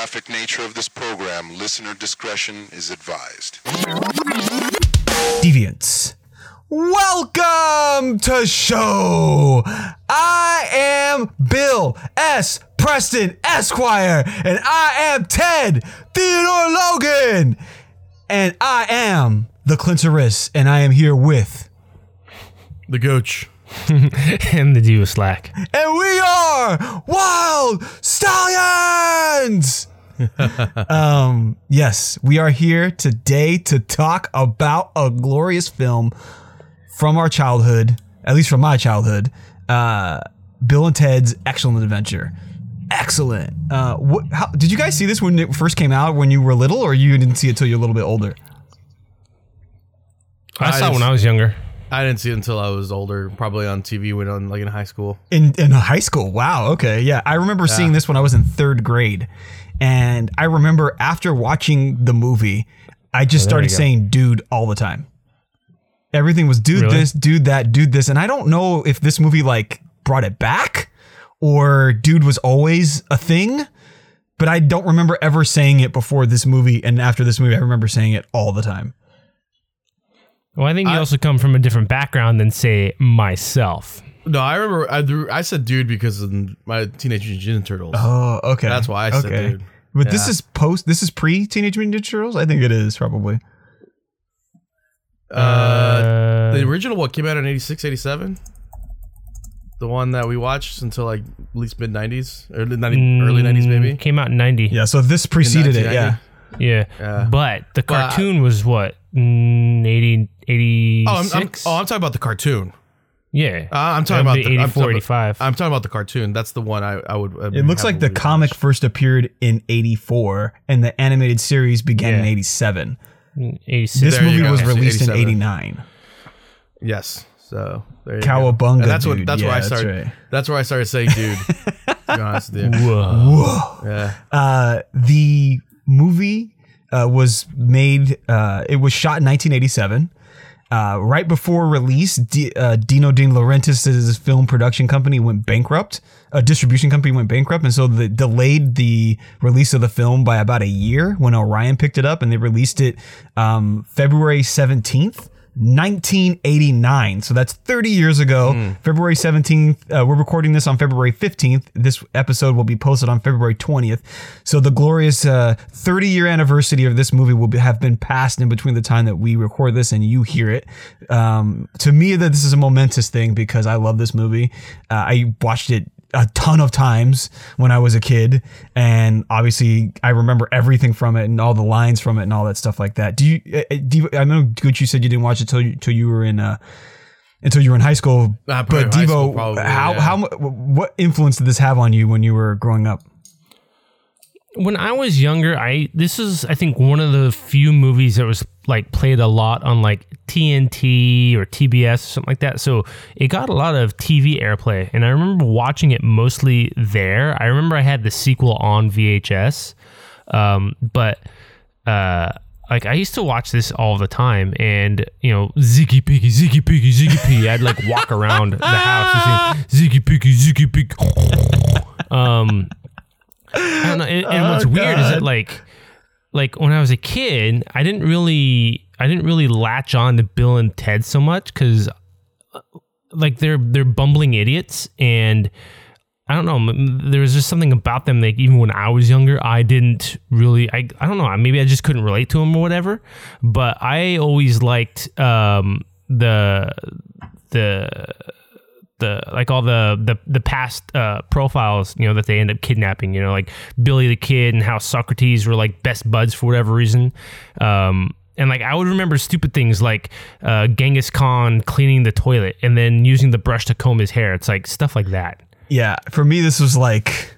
graphic nature of this program, listener discretion is advised. Deviants. Welcome to show. I am Bill S. Preston Esquire, and I am Ted Theodore Logan, and I am the Clintoris, and I am here with, The Gooch. and the Diva Slack. and we are Wild Stallions. um, yes, we are here today to talk about a glorious film from our childhood, at least from my childhood, uh, Bill and Ted's Excellent Adventure. Excellent. Uh, what, how, did you guys see this when it first came out when you were little, or you didn't see it till you're a little bit older? I, I saw it when I was younger. I didn't see it until I was older, probably on TV when on like in high school. In in high school. Wow. Okay. Yeah, I remember seeing this when I was in third grade, and I remember after watching the movie, I just oh, there started saying "dude" all the time. Everything was "dude Really? this, dude that, dude this," and I don't know if this movie like brought it back or "dude" was always a thing. But I don't remember ever saying it before this movie, and after this movie, I remember saying it all the time. Well, I think you I- also come from a different background than say myself. No, I remember I, threw- I said dude because of my Teenage Mutant Ninja Turtles. Oh, okay. That's why I said dude. But this is post. This is pre Teenage Mutant Ninja Turtles. I think it is probably. Uh, the original what came out in 86, 87? The one that we watched until like at least mid 90s or the 90, early 90s maybe. Came out in 90. Yeah. So this preceded it. Yeah. Yeah. Yeah. But the But- cartoon was what? Mm, 80, 86? Oh, I'm, I'm, oh, I'm talking about the cartoon. yeah. Uh, I'm talking about the be I'm 84, talking about- I'm talking about the cartoon. That's the one I, I would. I It looks like the rewatched. comic first appeared in '84, and the animated series began in '87. 86. This There movie was Yes, released in '89. Yes. So there you go. Cowabunga, And that's what. That's Yeah, where I that's started. right. That's where I started saying, dude. to be honest with you. Whoa. Whoa. Yeah. Uh, the movie uh, was made. Uh, it was shot in 1987. Uh, right before release, D- uh, Dino De Laurentiis' film production company went bankrupt. A distribution company went bankrupt, and so they delayed the release of the film by about a year. When Orion picked it up, and they released it um, February 17th. 1989. So that's 30 years ago. February 17th. Uh, we're recording this on February 15th. This episode will be posted on February 20th. So the glorious uh, 30 year anniversary of this movie will be, have been passed in between the time that we record this and you hear it. Um, to me, that this is a momentous thing because I love this movie. Uh, I watched it a ton of times when I was a kid, and obviously I remember everything from it and all the lines from it and all that stuff like that. Do you? uh, uh, Do you I know, Gooch, you said you didn't watch it till you, till you were in uh, until you were in high school. Uh, but high Devo, school, probably, how yeah. how what influence did this have on you when you were growing up? when I was younger, I this is I think one of the few movies that was like played a lot on like TNT or TBS or something like that. So it got a lot of TV airplay, and I remember watching it mostly there. I remember I had the sequel on VHS, um, but uh, like I used to watch this all the time, and you know, Ziggy Piggy, Ziggy Piggy, Ziggy Piggy. I'd like walk around the house and say Ziggy Piggy, Ziggy Piggy. Um, I don't know. And, and what's weird is that like, like when I was a kid, I didn't really, I didn't really latch on to Bill and Ted so much because, like, they're they're bumbling idiots, and I don't know. There was just something about them. Like even when I was younger, I didn't really. I I don't know. Maybe I just couldn't relate to them or whatever. But I always liked um, the the the like all the the the past uh, profiles you know that they end up kidnapping you know like Billy the Kid and how Socrates were like best buds for whatever reason um and like I would remember stupid things like uh, Genghis Khan cleaning the toilet and then using the brush to comb his hair it's like stuff like that Yeah, for me, this was like.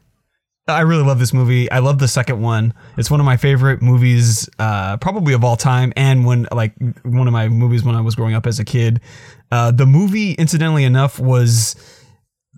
I really love this movie. I love the second one. It's one of my favorite movies, uh, probably of all time, and when like one of my movies when I was growing up as a kid. Uh, the movie, incidentally enough, was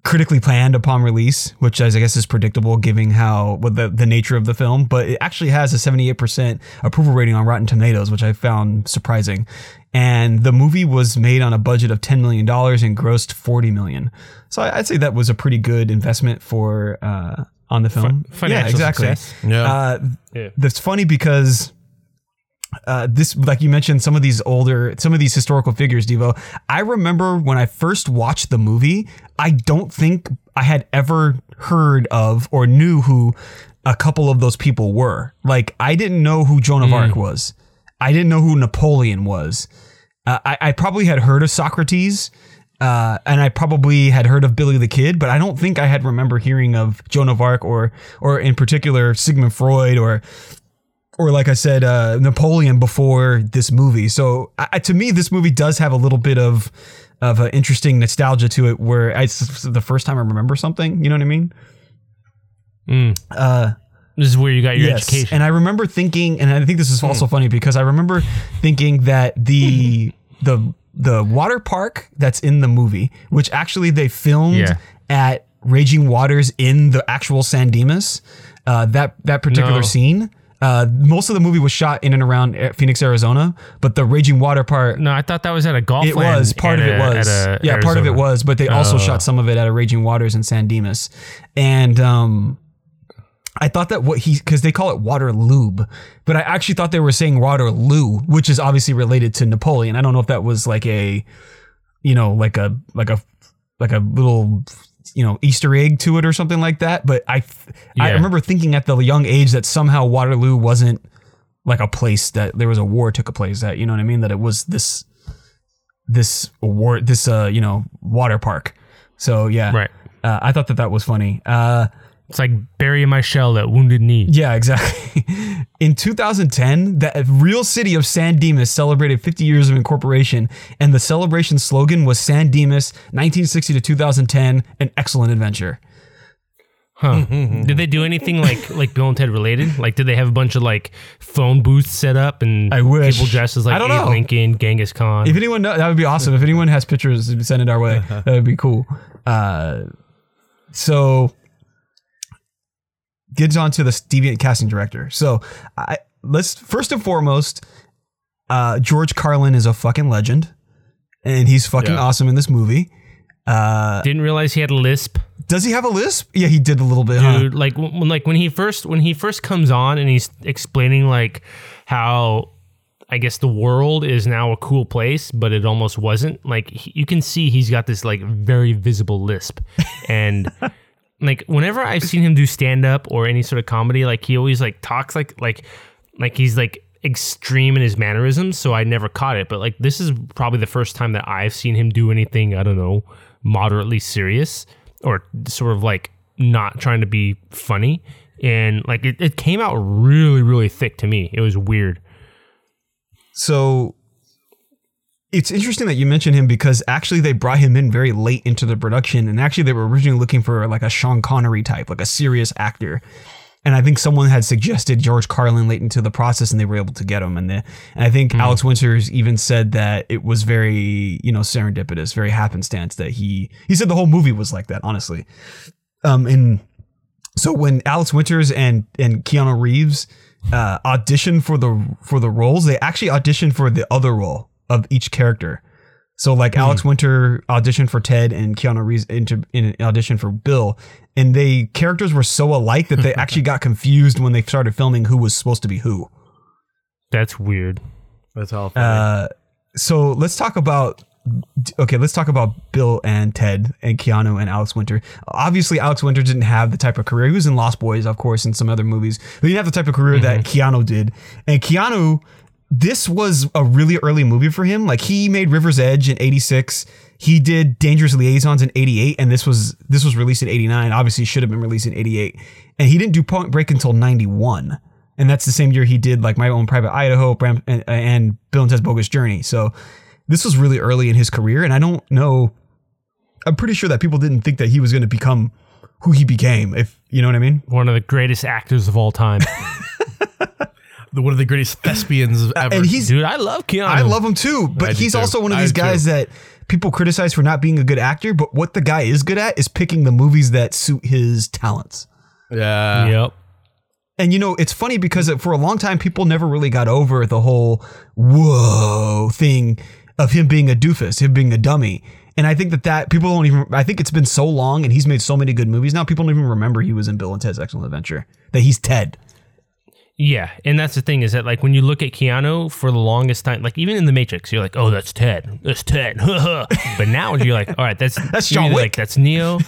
critically planned upon release, which I guess is predictable given how what the, the nature of the film. But it actually has a 78% approval rating on Rotten Tomatoes, which I found surprising. And the movie was made on a budget of $10 million and grossed 40 million. So I'd say that was a pretty good investment for uh, on the film. financial yeah, exactly. success. Yeah. Uh, Yeah. That's funny because uh, this, like you mentioned, some of these older, some of these historical figures, Devo. I remember when I first watched the movie, I don't think I had ever heard of or knew who a couple of those people were. Like, I didn't know who Joan of Arc was. I didn't know who Napoleon was. Uh, I, I probably had heard of Socrates, uh, and I probably had heard of Billy the Kid, but I don't think I had remember hearing of Joan of Arc or, or in particular Sigmund Freud or, or like I said, uh, Napoleon before this movie. So I, to me, this movie does have a little bit of of an interesting nostalgia to it, where it's the first time I remember something. You know what I mean? This is where you got your yes. education. And I remember thinking, and I think this is also funny because I remember thinking that the the the water park that's in the movie, which actually they filmed Yeah. at Raging Waters in the actual San Dimas, uh, that that particular No. scene. Uh, most of the movie was shot in and around Phoenix, Arizona, but the Raging Water part no, I thought that was at a golf. it was part of at it a- was a yeah part of it was but they also Oh. shot some of it at a raging waters in san dimas and um i thought that what he because they call it water lube but i actually thought they were saying waterloo which is obviously related to napoleon. I don't know if that was like a you know like a like a like a little you know easter egg to it or something like that but i i remember thinking at the young age that somehow waterloo wasn't like a place that there was a war took a place at you know what i mean? That it was this this war this uh you know water park. So yeah. Right. uh, i thought that that was funny. Uh It's like burying my shell at Wounded Knee. yeah exactly in 2010 the real city of san dimas celebrated 50 years of incorporation and the celebration slogan was san dimas 1960 to 2010 an excellent adventure Huh. did they do anything like like Bill and Ted related? Like, did they have a bunch of like phone booths set up and I wish. people dressed as like I don't Abe know. Lincoln, Genghis Khan? if anyone knows, that would be awesome if anyone has pictures send it our way that would be cool uh so gets on to the deviant casting director so i let's first and foremost uh george carlin is a fucking legend and he's fucking Yeah. awesome in this movie uh Didn't realize he had a lisp, does he have a lisp yeah he did a little bit huh? dude. Like when like when he first when he first comes on and he's explaining like how I guess the world is now a cool place, but it almost wasn't. Like he, you can see he's got this like very visible lisp, and like whenever I've seen him do stand up or any sort of comedy, like he always like talks like like like he's like extreme in his mannerisms. So I never caught it, but like this is probably the first time that I've seen him do anything I don't know moderately serious or sort of like not trying to be funny. And like it, it came out really, really thick to me. It was weird. So it's interesting that you mentioned him because actually they brought him in very late into the production, and actually they were originally looking for like a Sean Connery type, like a serious actor. And I think someone had suggested George Carlin late into the process, and they were able to get him. And, the, and I think Alex Winters even said that it was very, you know, serendipitous, very happenstance that he he said the whole movie was like that, honestly. Um, and so when Alex Winters and and Keanu Reeves uh, auditioned for the for the roles, they actually auditioned for the other role of each character. So like Alex Winter auditioned for Ted and Keanu Reeves into in audition for Bill, and they characters were so alike that they actually got confused when they started filming who was supposed to be who. That's weird. That's all. Funny. Uh, so let's talk about okay, let's talk about Bill and Ted and Keanu and Alex Winter. Obviously, Alex Winter didn't have the type of career. He was in Lost Boys, of course, and some other movies. But he didn't have the type of career that Keanu did. And Keanu, this was a really early movie for him. Like he made River's Edge in '86. He did Dangerous Liaisons in '88, and this was this was released in '89. Obviously, should have been released in '88. And he didn't do Point Break until '91 and that's the same year he did like my own private Idaho and, and Bill and Ted's Bogus Journey. So this was really early in his career, and I don't know. I'm pretty sure that people didn't think that he was going to become who he became. If you know what I mean. One of the greatest actors of all time. the, one of the greatest thespians ever. And he's Dude, I love Keanu. I love him too, but I do he's too. also one of these guys too. that people criticize for not being a good actor. But what the guy is good at is picking the movies that suit his talents. yeah. Yep. And you know, it's funny because for a long time, people never really got over the whole whoa thing of him being a doofus, him being a dummy. And I think that that people don't even. I think it's been so long, and he's made so many good movies now. People don't even remember he was in Bill and Ted's Excellent Adventure. That he's Ted. Yeah, and that's the thing is that like when you look at Keanu for the longest time, like even in the Matrix, you're like, oh, that's Ted, that's Ted. but now you're like, all right, that's That's you're John Wick. Like that's Neo.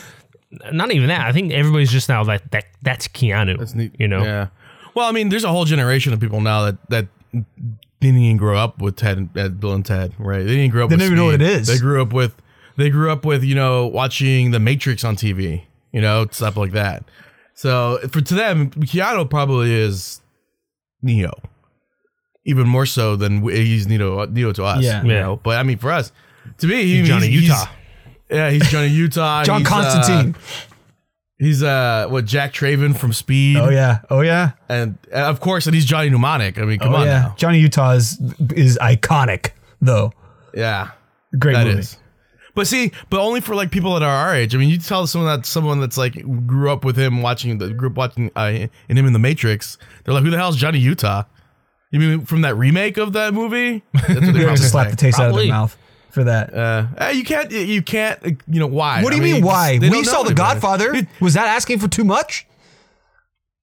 Not even that. I think everybody's just now like that. That's Keanu. That's neat. You know. Yeah. Well, I mean, there's a whole generation of people now that that didn't even grow up with Ted and uh, Bill and Ted, right? They didn't grow up. They with don't even know what it is. They grew up with. They grew up with you know watching The Matrix on TV, you know stuff like that. So for to them, Keanu probably is Neo, even more so than he's Neo Neo to us. Yeah. you Yeah. know. But I mean, for us, to me, he, Johnny he's, Utah. He's, yeah, he's Johnny Utah. John he's, uh, Constantine. he's uh, what Jack Traven from Speed. oh yeah. Oh yeah. And uh, of course, and he's Johnny Mnemonic. I mean, come oh on yeah. now. Johnny Utah is is iconic though. Yeah, Great that movie. is. But see, but only for like people that are our age. I mean, you tell someone that someone that's like grew up with him watching the group watching uh, in him in the Matrix. They're like, who the hell is Johnny Utah? You mean from that remake of that movie? That's what they They probably just slap the taste out of their mouth for that. Uh, you can't. You can't. You know why? what do you I mean? Why? they We saw The anybody. Godfather. Was that asking for too much?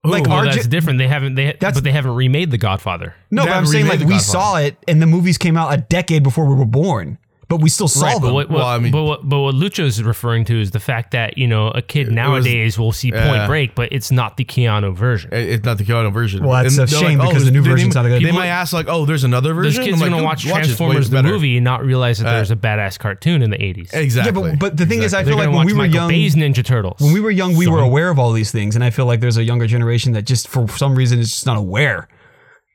Like Well, RJ that's different. They haven't. They That's- but they haven't remade The Godfather. No, They but I'm saying like we saw it, and the movies came out a decade before we were born, but we still saw Right, them. but what, what, Well, I mean- but what, but what Lucho is referring to is the fact that you know a kid was- nowadays will see yeah. Point Break, but it's not the Keanu version. It- It's not the Keanu version. Well, that's And a they're shame because oh, the new they- version's they, not good. They might ask like, "Oh, there's another Those version." kids are like, gonna watch watch it, it's way Transformers the movie and not realize that Uh, there's a badass cartoon in the 80s. Exactly. Yeah, but, but the thing is, I They're feel like when we were Michael young, Bay's Ninja Turtles. when we were young, we were aware of all these things, and I feel like there's a younger generation that just for some reason is just not aware,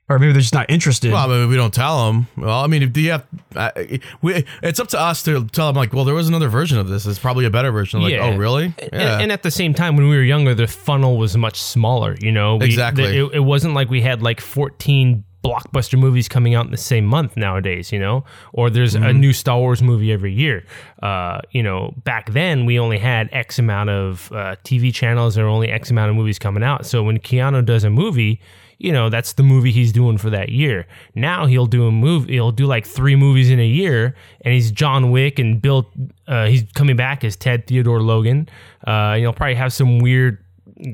or maybe they're just not interested. Well, I mean, we don't tell them. Well, I mean, if do you have, uh, we, it's up to us to tell them like, well, there was another version of this. It's probably a better version. Like, Yeah. oh, really? And, and at the same time, when we were younger, the funnel was much smaller. You know, we, Exactly. the- it, it wasn't like we had like 14 blockbuster movies coming out in the same month nowadays. You know, or there's a Mm-hmm. new Star Wars movie every year. Uh, you know, back then we only had X amount of uh, TV channels. There were only X amount of movies coming out. So when Keanu does a movie. You know that's the movie he's doing for that year. Now he'll do a movie. He'll do like three movies in a year, and he's John Wick and Bill. Uh, he's coming back as Ted Theodore Logan. Uh, and he'll probably have some weird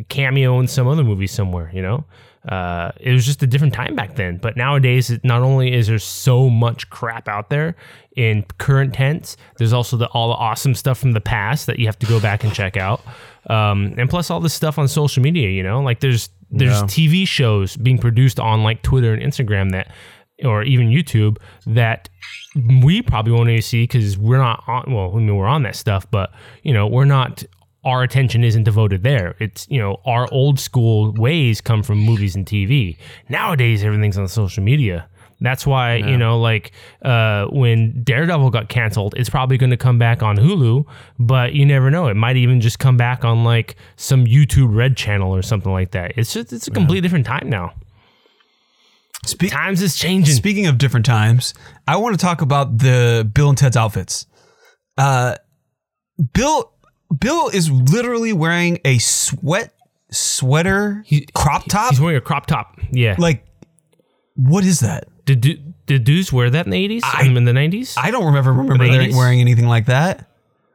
cameo in some other movie somewhere. You know, uh, it was just a different time back then. But nowadays, not only is there so much crap out there in current tense, there's also the all the awesome stuff from the past that you have to go back and check out. Um, and plus all this stuff on social media. You know, like there's there's Yeah. TV shows being produced on like Twitter and Instagram that, or even YouTube that we probably won't even see because we're not on. Well, I mean, we're on that stuff, but you know, we're not. Our attention isn't devoted there. It's you know, our old school ways come from movies and TV. Nowadays, everything's on social media. That's why you know, like uh, when Daredevil got canceled, it's probably going to come back on Hulu, but you never know. It might even just come back on like some YouTube Red channel or something like that. It's just it's a completely different time now. Spe- Times is changing. Speaking of different times, I want to talk about the Bill and Ted's outfits. Uh, Bill Bill is literally wearing a sweat sweater He- crop top. He's wearing a crop top. Yeah. like, what is that? Did du- did dudes wear that in the eighties? I- in the nineties? I don't remember remember The they're 80s? wearing anything like that.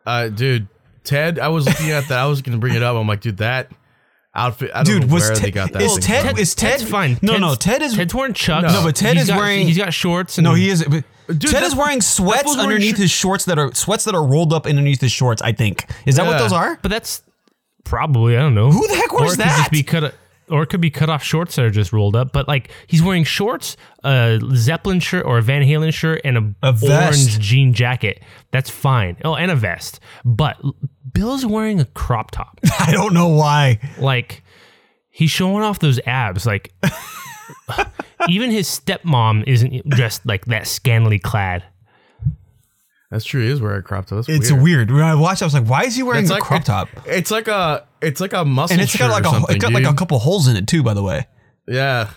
uh, dude, Ted, I was looking at that. I was going to bring it up. I'm like, dude, that outfit. I don't Dude, know was where Ted- they got that. is thing Ted- from. is Ted- Ted's fine. No, Ted's, no, Ted is- Ted's wearing chucks. No, but Ted He's is got- wearing- He's got shorts. And No, he is. but Dude, Ted that- is wearing sweats fool's wearing underneath shor- his shorts that are sweats that are rolled up underneath his shorts. I think is that what those are? But that's probably I don't know. Who the heck or wears could that? Just be cut. Or it could be cut off shorts that are just rolled up. But like he's wearing shorts, a Zeppelin shirt or a Van Halen shirt, and a, A orange jean jacket. That's fine. Oh, and a vest. But Bill's wearing a crop top. I don't know why. like he's showing off those abs like even his stepmom isn't dressed like that scantily clad That's true. He is wearing a crop top. That's It's weird. weird. When I watched, I was like, "Why is he wearing It's a like crop top?" It's like a. It's like a muscle. And it's got like a it's got like a couple holes in it too. By the way, Yeah,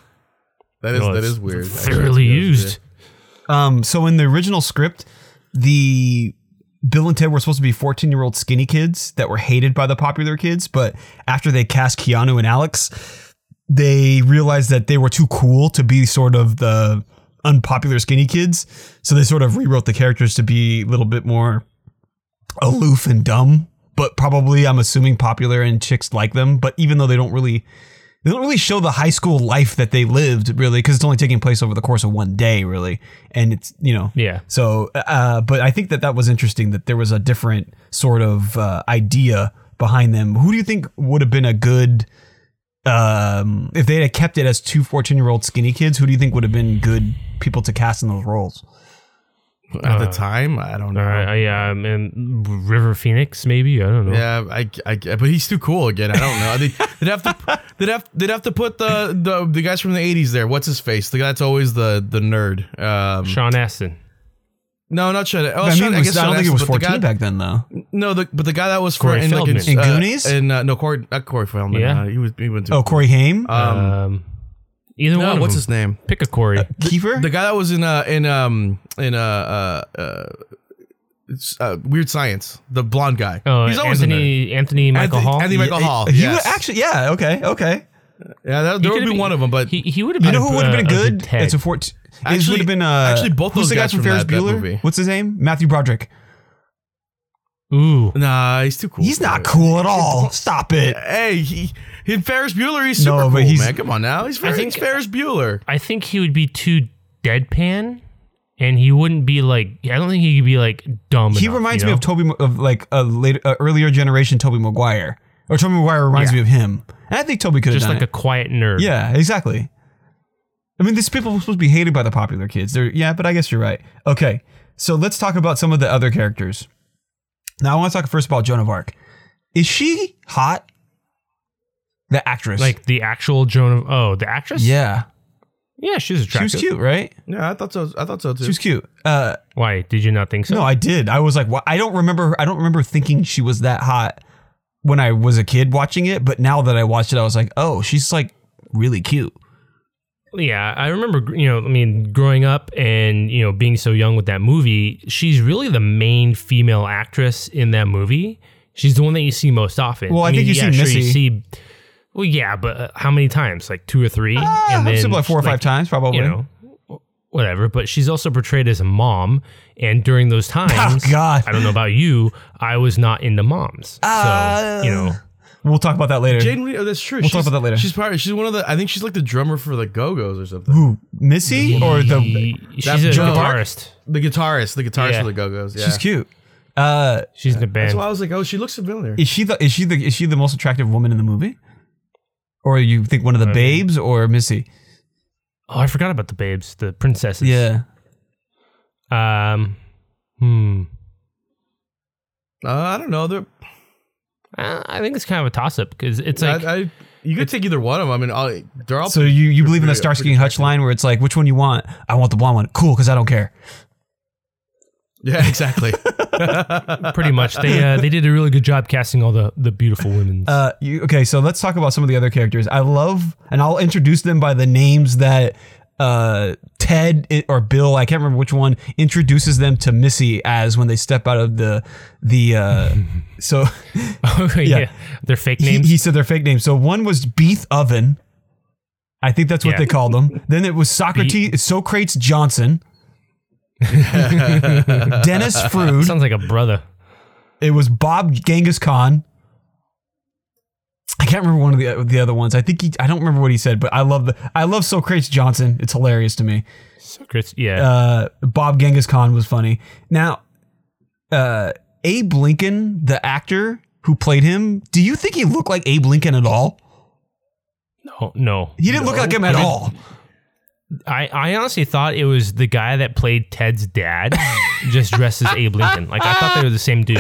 that is Well, that it's is weird. thoroughly used um, so in the original script, the Bill and Ted were supposed to be 14 year old skinny kids that were hated by the popular kids, but after they cast Keanu and Alex, they realized that they were too cool to be sort of the unpopular skinny kids. So they sort of rewrote the characters to be a little bit more aloof and dumb, but probably I'm assuming popular and chicks like them. But even though they don't really, they don't really show the high school life that they lived really, because it's only taking place over the course of one day really, and it's you know Yeah. So, uh, but I think that that was interesting that there was a different sort of uh, idea behind them. Who do you think would have been a good um, if they had kept it as two 14 year old skinny kids? Who do you think would have been good people to cast in those roles? At the time, I don't know. Uh, yeah, and River Phoenix, maybe. I don't know. Yeah, I, I, but he's too cool again. I don't know. They, would have to, they'd have, they'd have to put the, the, the guys from the '80s there. What's his face? The guy that's always the, the nerd. Um, Sean Astin. No, not Sean. Oh, I mean, Sean, it was- guess I don't Sean think it was Astin, but the 14 guy- back then though. No, the, but the guy that was for Corey in, like, in, Feldman. uh, In Goonies? In uh, no, Corey, not Corey Feldman. Yeah. uh, he was he went to. Oh, Corey Haim, Um, Um, either one. no, of what's them. his name? Pick a Corey. Kiefer. The guy that was in uh in um in uh uh, uh, it's, uh Weird Science, the blonde guy. oh, he's always in there. Anthony Anthony Michael Anthony, Hall. Anthony Michael Hall. He yes. would actually, yeah, okay, okay. Yeah, that, there would could've be been- one of them, but he he would have You been. know who would have been a good? Ted. It's a 14. it Actually- would have been uh, actually, both those the guy guys from from Ferris that- that Bueller? movie. What's his name? Matthew Broderick. Ooh, nah, he's too cool. He's not it. cool at all. Stop it. Hey, he in Ferris Bueller, he's super No, cool, he's- man. Come on now, he's Ferris, think- Ferris Bueller. I think he would be too deadpan, and he wouldn't be like. I don't think he could be like dumb. He enough, reminds you me of Tobey of like a later, uh, earlier generation Tobey Maguire, or Tobey Maguire reminds Yeah. me of him. And I think Tobey could have just done like it. a quiet nerd. Yeah, exactly. I mean, these people are supposed to be hated by the popular kids. They're yeah, but I guess you're right. Okay, so let's talk about some of the other characters. Now I want to talk first about Joan of Arc. Is she hot? The actress, like the actual Joan of. Oh, the actress. yeah, yeah, she's she attractive. was cute, right? Yeah, I thought so. I thought so too. She was cute. Uh, Why did you not think so? no, I did. I was like, what? I don't remember. I don't remember thinking she was that hot when I was a kid watching it. But now that I watched it, I was like, oh, she's like really cute. Yeah, I remember, you know, I mean, growing up and, you know, being so young with that movie, she's really the main female actress in that movie. She's the one that you see most often. Well, I think you see yeah, sure, you see, well, yeah, but uh, how many times? Like two or three? Ah, I've seen like four or five times, probably. You know, whatever. But she's also portrayed as a mom. And during those times, Oh, God. I don't know about you, I was not into moms. Uh, so, you know, We'll talk about that later. Jane, Lee- oh, that's true. We'll talk about that later. She's part. She's one of the. I think she's like the drummer for the Go Go's or something. Who, Missy or the? she- that she's a Joan guitarist. The guitarist. The guitarist Yeah. for the Go Go's. Yeah. She's cute. Uh, She's in the band. That's why I was like, oh, she looks familiar. is she the is she the is she the most attractive woman in the movie? Or you think one of the Uh, babes or Missy? Oh, I forgot about the babes, the princesses. Yeah. Um. Hmm. Uh, I don't know. They're, Uh, I think it's kind of a toss up because it's like I, I, you could take either one of them. I mean, all, they're all. So you you believe in the pretty- Starsky and Hutch line where it's like, which one you want? I want the blonde one. Cool, because I don't care. Yeah, exactly. pretty much they uh, they did a really good job casting all the the beautiful women. Uh, you, okay, so let's talk about some of the other characters. I love, and I'll introduce them by the names that uh, Ted or Bill, I can't remember which one, introduces them to Missy as when they step out of the the. Uh, so okay, yeah. yeah. they're fake he, names. he said their fake names. So one was Beef Oven. I think that's what Yeah. they called them. Then it was Socrates, Socrates Johnson, Dennis Frood. Sounds like a brother. It was Bob Genghis Khan. I can't remember one of the the other ones. I think he. I don't remember what he said, but I love the. I love Socrates Johnson. It's hilarious to me. Chris, yeah. Uh, Bob Genghis Khan was funny. Now, uh, Abe Lincoln, the actor who played him, do you think he looked like Abe Lincoln at all? no, no. He didn't look like him at all. I, I honestly thought it was the guy that played Ted's dad, just dressed as Abe Lincoln. Like I thought they were the same dude.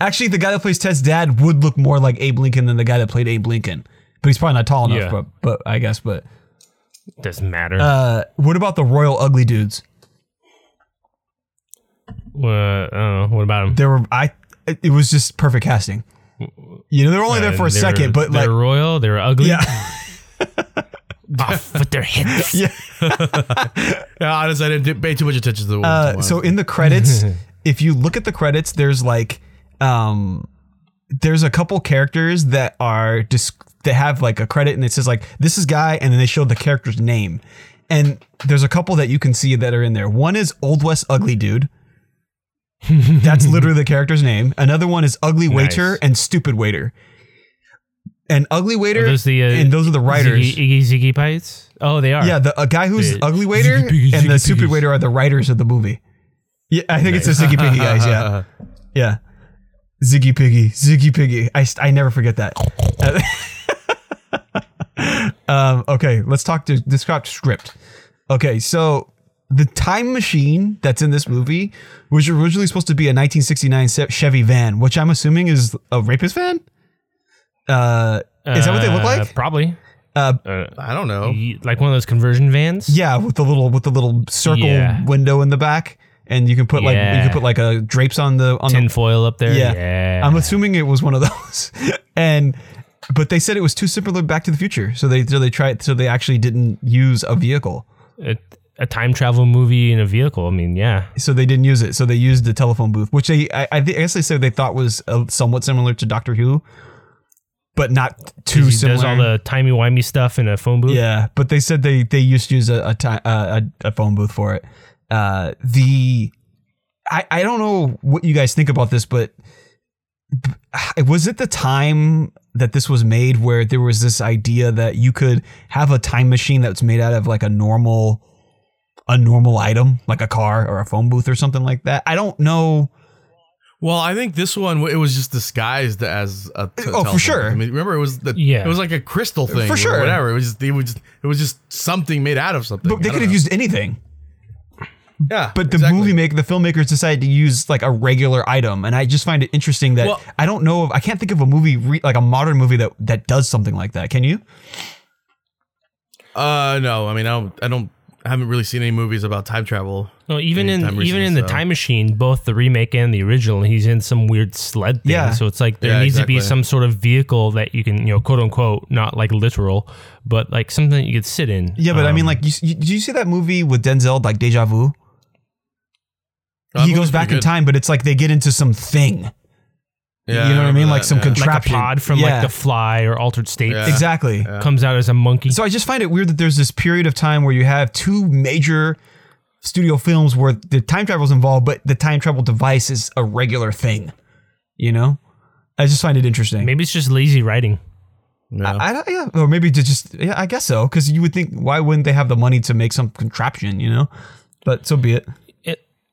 Actually, the guy that plays Ted's dad would look more like Abe Lincoln than the guy that played Abe Lincoln. But he's probably not tall enough. Yeah. But but I guess. But Doesn't matter. uh, what about the Royal Ugly Dudes? uh, I don't know. What about them? There were I. It was just perfect casting. You know, they're only there for a Uh, second, were- but they're like, royal. They were ugly. yeah, Off with their heads. yeah. yeah, honestly, I didn't pay too much attention to the. Uh, so in the credits, if you look at the credits, there's like, um, there's a couple characters that are just that have like a credit and it says like this is guy, and then they show the character's name, and there's a couple that you can see that are in there. One is Old West Ugly Dude. That's literally the character's name. Another one is Ugly Waiter Nice. and Stupid Waiter. And Ugly Waiter, Are those the uh, and those are the writers. Ziggy, Iggy Ziggy Bites. Oh, they are. Yeah, the a guy who's The Ugly Waiter Ziggy Piggy, and the Ziggy Stupid. Waiter are the writers of the movie. Yeah, I think it's the Ziggy Piggy guys. Yeah, yeah. Ziggy Piggy, Ziggy Piggy. I, I never forget that. um, okay, let's talk to describe script. Okay, so the time machine that's in this movie was originally supposed to be a 1969 Chevy van, which I'm assuming is a rapist van. Uh, is that what they look Uh, like? Probably. Uh, I don't know. Like one of those conversion vans. Yeah, with the little with the little circle Yeah. window in the back, and you can put like you can put like a drapes on the on Tin the. foil up there. Yeah. Yeah. I'm assuming it was one of those, and but they said it was too similar to Back to the Future, so they so they tried so they actually didn't use a vehicle, a, a time travel movie in a vehicle. I mean, yeah. so they didn't use it, so they used the telephone booth, which they I, I I guess they said they thought was uh, somewhat similar to Doctor Who, but not too He similar. does all the timey wimey stuff in a phone booth. Yeah, but they said they they used to use a a, uh, a, a phone booth for it. Uh, the I I don't know what you guys think about this, but was it the time that this was made where there was this idea that you could have a time machine that's made out of like a normal a normal item like a car or a phone booth or something like that? I don't know. Well, I think this one it was just disguised as a. t- Oh, for sure. I mean, remember it was the Yeah. it was like a crystal thing, For or sure. Whatever. It was just it was just, it was just something made out of something. But they could have used anything. yeah, But the exactly. movie maker, the filmmakers decided to use like a regular item, and I just find it interesting that Well- I don't know. Of, I can't think of a movie re, like a modern movie that that does something like that. Can you? Uh, no, I mean I don't I don't I haven't really seen any movies about time travel. No, even in time even machine, in the so. time machine, both the remake and the original, he's in some weird sled thing. Yeah. So it's like there Yeah, needs to be some sort of vehicle that you can, you know, quote unquote, not like literal, but like something that you could sit in. Yeah, but I mean, Um, like, you, you, did you see that movie with Denzel, like Deja Vu? He goes back in time, but it's like they get into some thing. Yeah, you know what I mean? remember Like that, some yeah. control- like a contraption. pod from Yeah. like the Fly or Altered States Yeah. Exactly. comes out as a monkey. So I just find it weird that there's this period of time where you have two major studio films where the time travel's involved, but the time travel device is a regular thing. You know, I just find it interesting. Maybe it's just lazy writing. Yeah. I, I yeah, or maybe to just yeah, I guess so. Because you would think, why wouldn't they have the money to make some contraption? You know, but so be it.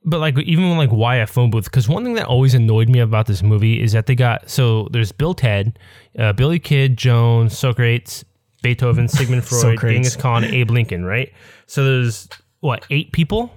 It, but like even like why a phone booth? Because one thing that always annoyed me about this movie is that they got so there's Bill Ted, uh, Billy Kid, Jones, Socrates, Beethoven, Sigmund Freud, Socrates. Genghis Khan, Abe Lincoln, right? So there's what eight people,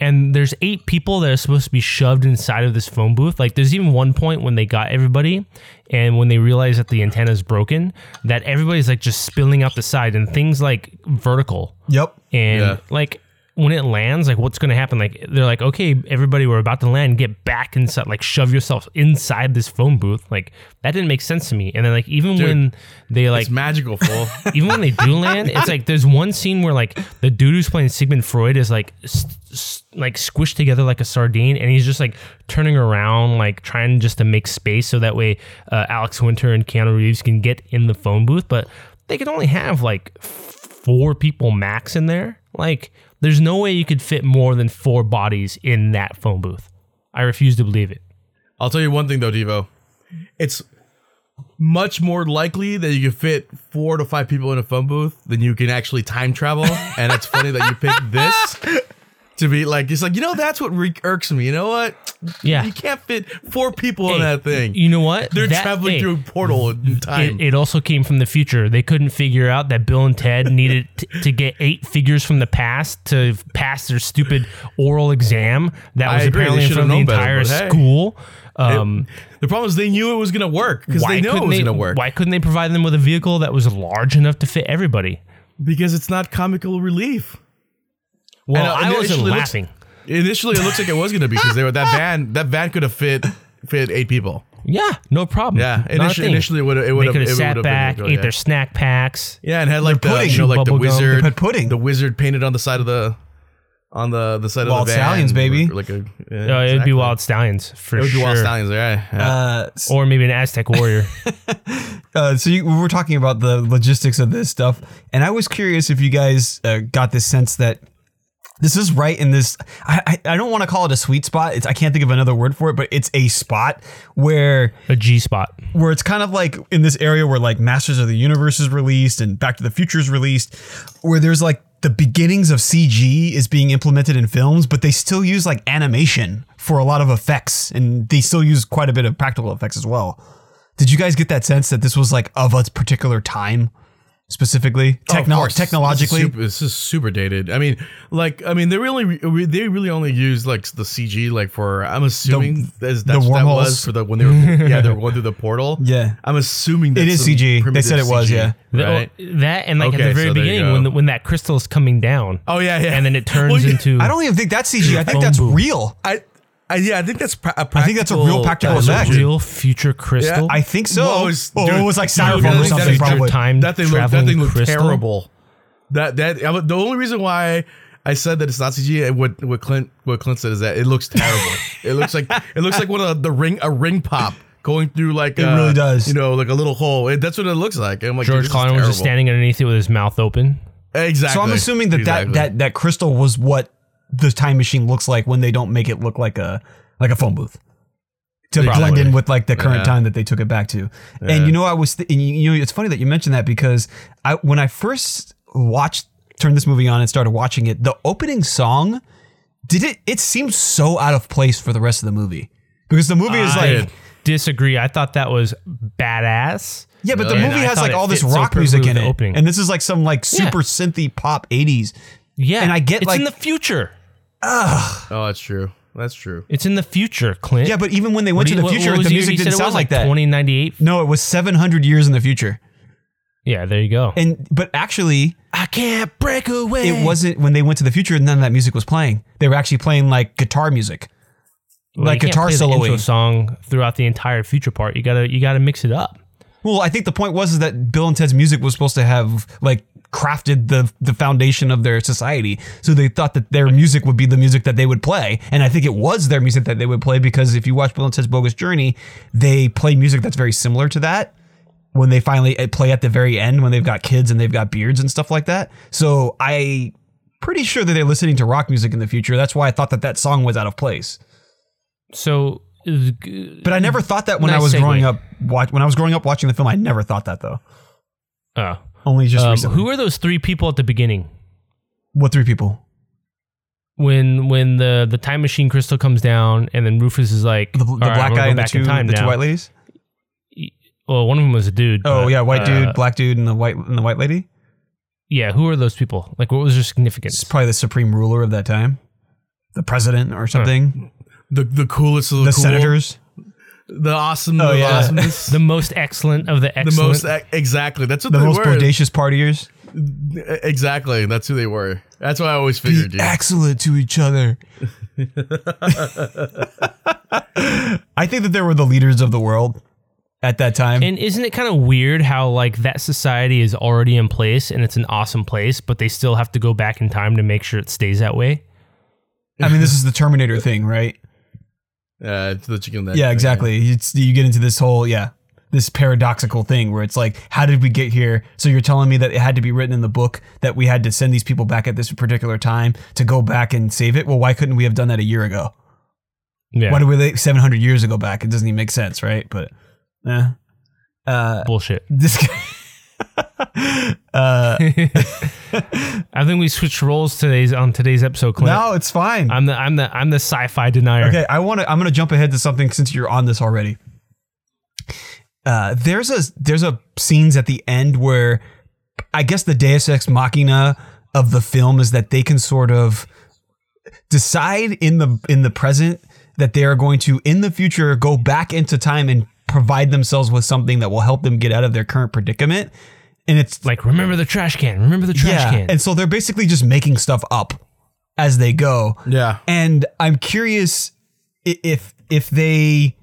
and there's eight people that are supposed to be shoved inside of this phone booth. Like there's even one point when they got everybody, and when they realize that the antenna is broken, that everybody's like just spilling out the side, and things like vertical Yep. and Yeah. like when it lands, like what's gonna happen? Like they're like, okay, everybody, we're about to land. Get back inside. Like shove yourself inside this phone booth. Like that didn't make sense to me. And then like even Dude, when they like it's magical, fool. even when they do land, it's like there's one scene where like the dude who's playing Sigmund Freud is like like squished together like a sardine, and he's just like turning around, like trying just to make space so that way uh, Alex Winter and Keanu Reeves can get in the phone booth, but they can only have like four people max in there. Like there's no way you could fit more than four bodies in that phone booth. I refuse to believe it. I'll tell you one thing though, Devo. It's much more likely that you can fit four to five people in a phone booth than you can actually time travel. and it's funny that you picked this to be like, it's like, you know, that's what re- irks me. You know what? Yeah. You can't fit four people in that thing. You know what? They're That- traveling hey, through a portal in time. It, it also came from the future. They couldn't figure out that Bill and Ted needed t- to get eight figures from the past to pass their stupid oral exam that was apparently in should've front of the known better, entire hey. school. Um, the problem is they knew it was going to work because they know it was going to work. Why couldn't they provide them with a vehicle that was large enough to fit everybody? Because it's not comical relief. Well, know, I and wasn't initially it looks- laughing. Initially, it looks like it was going to be because they were that van. That van could have fit fit eight people. Yeah, no problem. Yeah, initially, initially it would it they would could have it sat would've back, been ate yeah. their snack packs. Yeah, and had like the pudding. you know like the Bubble gum. wizard had pudding. the wizard painted on the side of the on the the side Wild of the van. Stallions, baby. Like a, yeah, Uh, It would be. Wild Stallions for sure. It would sure. be Wild Stallions, yeah. yeah. Uh, s- Or maybe an Aztec warrior. uh, so you, we were talking about the logistics of this stuff, and I was curious if you guys uh, got this sense that This is right in this. I I, I don't want to call it a sweet spot. It's I can't think of another word for it, but it's a spot where A G spot. where it's kind of like in this area where like Masters of the Universe is released and Back to the Future is released, where there's like the beginnings of CG is being implemented in films, but they still use like animation for a lot of effects, and they still use quite a bit of practical effects as well. Did you guys get that sense that this was like of a particular time, specifically Oh, Techno- course. technologically? this is, super, this is super dated. I mean, like, I mean, they really, they really only use like the CG, like for. I'm assuming that's, the that's what that was for the when they were, yeah, they were going through the portal. Yeah. I'm assuming that's It is CG. They said it was, CG, yeah. The- Right? Oh, that and like Okay, at the very so beginning when the, when that crystal is coming down. Oh yeah, yeah. And then it turns Well, yeah, into I don't even think that's CG. I think that's booth. real. I, I, yeah, I think that's. Pra- a I think that's a real practical Is it effect. real future crystal. I think so. Well, it was- oh, dude, it was like dude, styrofoam or thing- something. that Probably. time that thing looked, that traveling thing looked crystal? terrible. That that I, the only reason why I said that it's not CG and what what Clint what Clint said is that it looks terrible. it looks like it looks like one of the ring a ring pop going through like It uh, really does. You know, like a little hole. It, that's what it looks like. And I'm like, George dude, this is Clooney was just terrible. standing underneath it with his mouth open. Exactly. So I'm assuming that, Exactly. that that that crystal was what the time machine looks like when they don't make it look like a like a phone booth to Probably. blend in with like the current Yeah. time that they took it back to. Yeah. And you know, I was th- and you, know, it's funny that you mentioned that because I when I first watched turned this movie on and started watching it, the opening song did it. It seemed so out of place for the rest of the movie because the movie is I like. Disagree. I thought that was badass. Yeah, but the movie has like all this so rock music in it, opening. and this is like some like super synthy pop '80s. Yeah, And I get, it's like- in the future. Oh, that's true. That's true. It's in the future, Clint. Yeah, but even when they went What to the you- what- future, what the music didn't sound was like that. 2098. No, it was 700 years in the future. Yeah, there you go. And but actually, I can't break away. it wasn't when they went to the future. And none of that music was playing. They were actually playing like guitar music. Well, like you can't guitar play the solo-y. intro song throughout the entire future part. You gotta you gotta mix it up. Well, I think the point was is that Bill and Ted's music was supposed to have like crafted the the foundation of their society. So they thought that their music would be the music that they would play, and I think it was their music that they would play because if you watch Bill and Ted's Bogus Journey, they play music that's very similar to that. When they finally uh, play at the very end, when they've got kids and they've got beards and stuff like that. So I pretty sure that they're listening to rock music in the future. That's why I thought that that song was out of place. So, But I never thought that when I was segue. growing up. Watch, when I was growing up watching the film, I never thought that though. uh, Only just um, recently. who are those three people at the beginning What three people? when when the the time machine crystal comes down and then Rufus is like The, the black we'll guy and the two, in time the two white ladies. Well, one of them was a dude. Oh but, yeah, white uh, dude, black dude, and the white and the white lady. Yeah, who are those people? Like, what was their significance? It's probably the supreme ruler of that time, the president or something. The the coolest of the, The cool, senators. The awesome, Oh, the yeah. awesomeness, The most excellent of the excellent, the most e- exactly. That's what The they most were. bodacious partiers. Exactly. That's who they were. That's what I always figured. Be Dude. excellent to each other. I think that they were the leaders of the world at that time. and isn't it kind of weird how like that society is already in place and it's an awesome place, but they still have to go back in time to make sure it stays that way? I mean, this is the Terminator thing, right? Yeah, it's the chicken. That Yeah, thing. exactly. It's you get into this whole yeah, this paradoxical thing where it's like, how did we get here? So you're telling me that it had to be written in the book that we had to send these people back at this particular time to go back and save it? Well, why couldn't we have done that a year ago? Yeah, Why did we like 700 years ago back? It doesn't even make sense, right? But eh. uh, bullshit. this guy. uh, I think we switched roles today's on today's episode, Clint. no, it's fine. I'm the I'm the I'm the sci-fi denier. Okay, I want to. I'm going to jump ahead to something since you're on this already. Uh, there's a there's a scenes at the end where I guess the Deus Ex Machina of the film is that they can sort of decide in the in the present that they are going to in the future go back into time and provide themselves with something that will help them get out of their current predicament. And it's Like remember the trash can. Remember the trash yeah, can. and so they're basically just making stuff up as they go. Yeah. And I'm curious if if they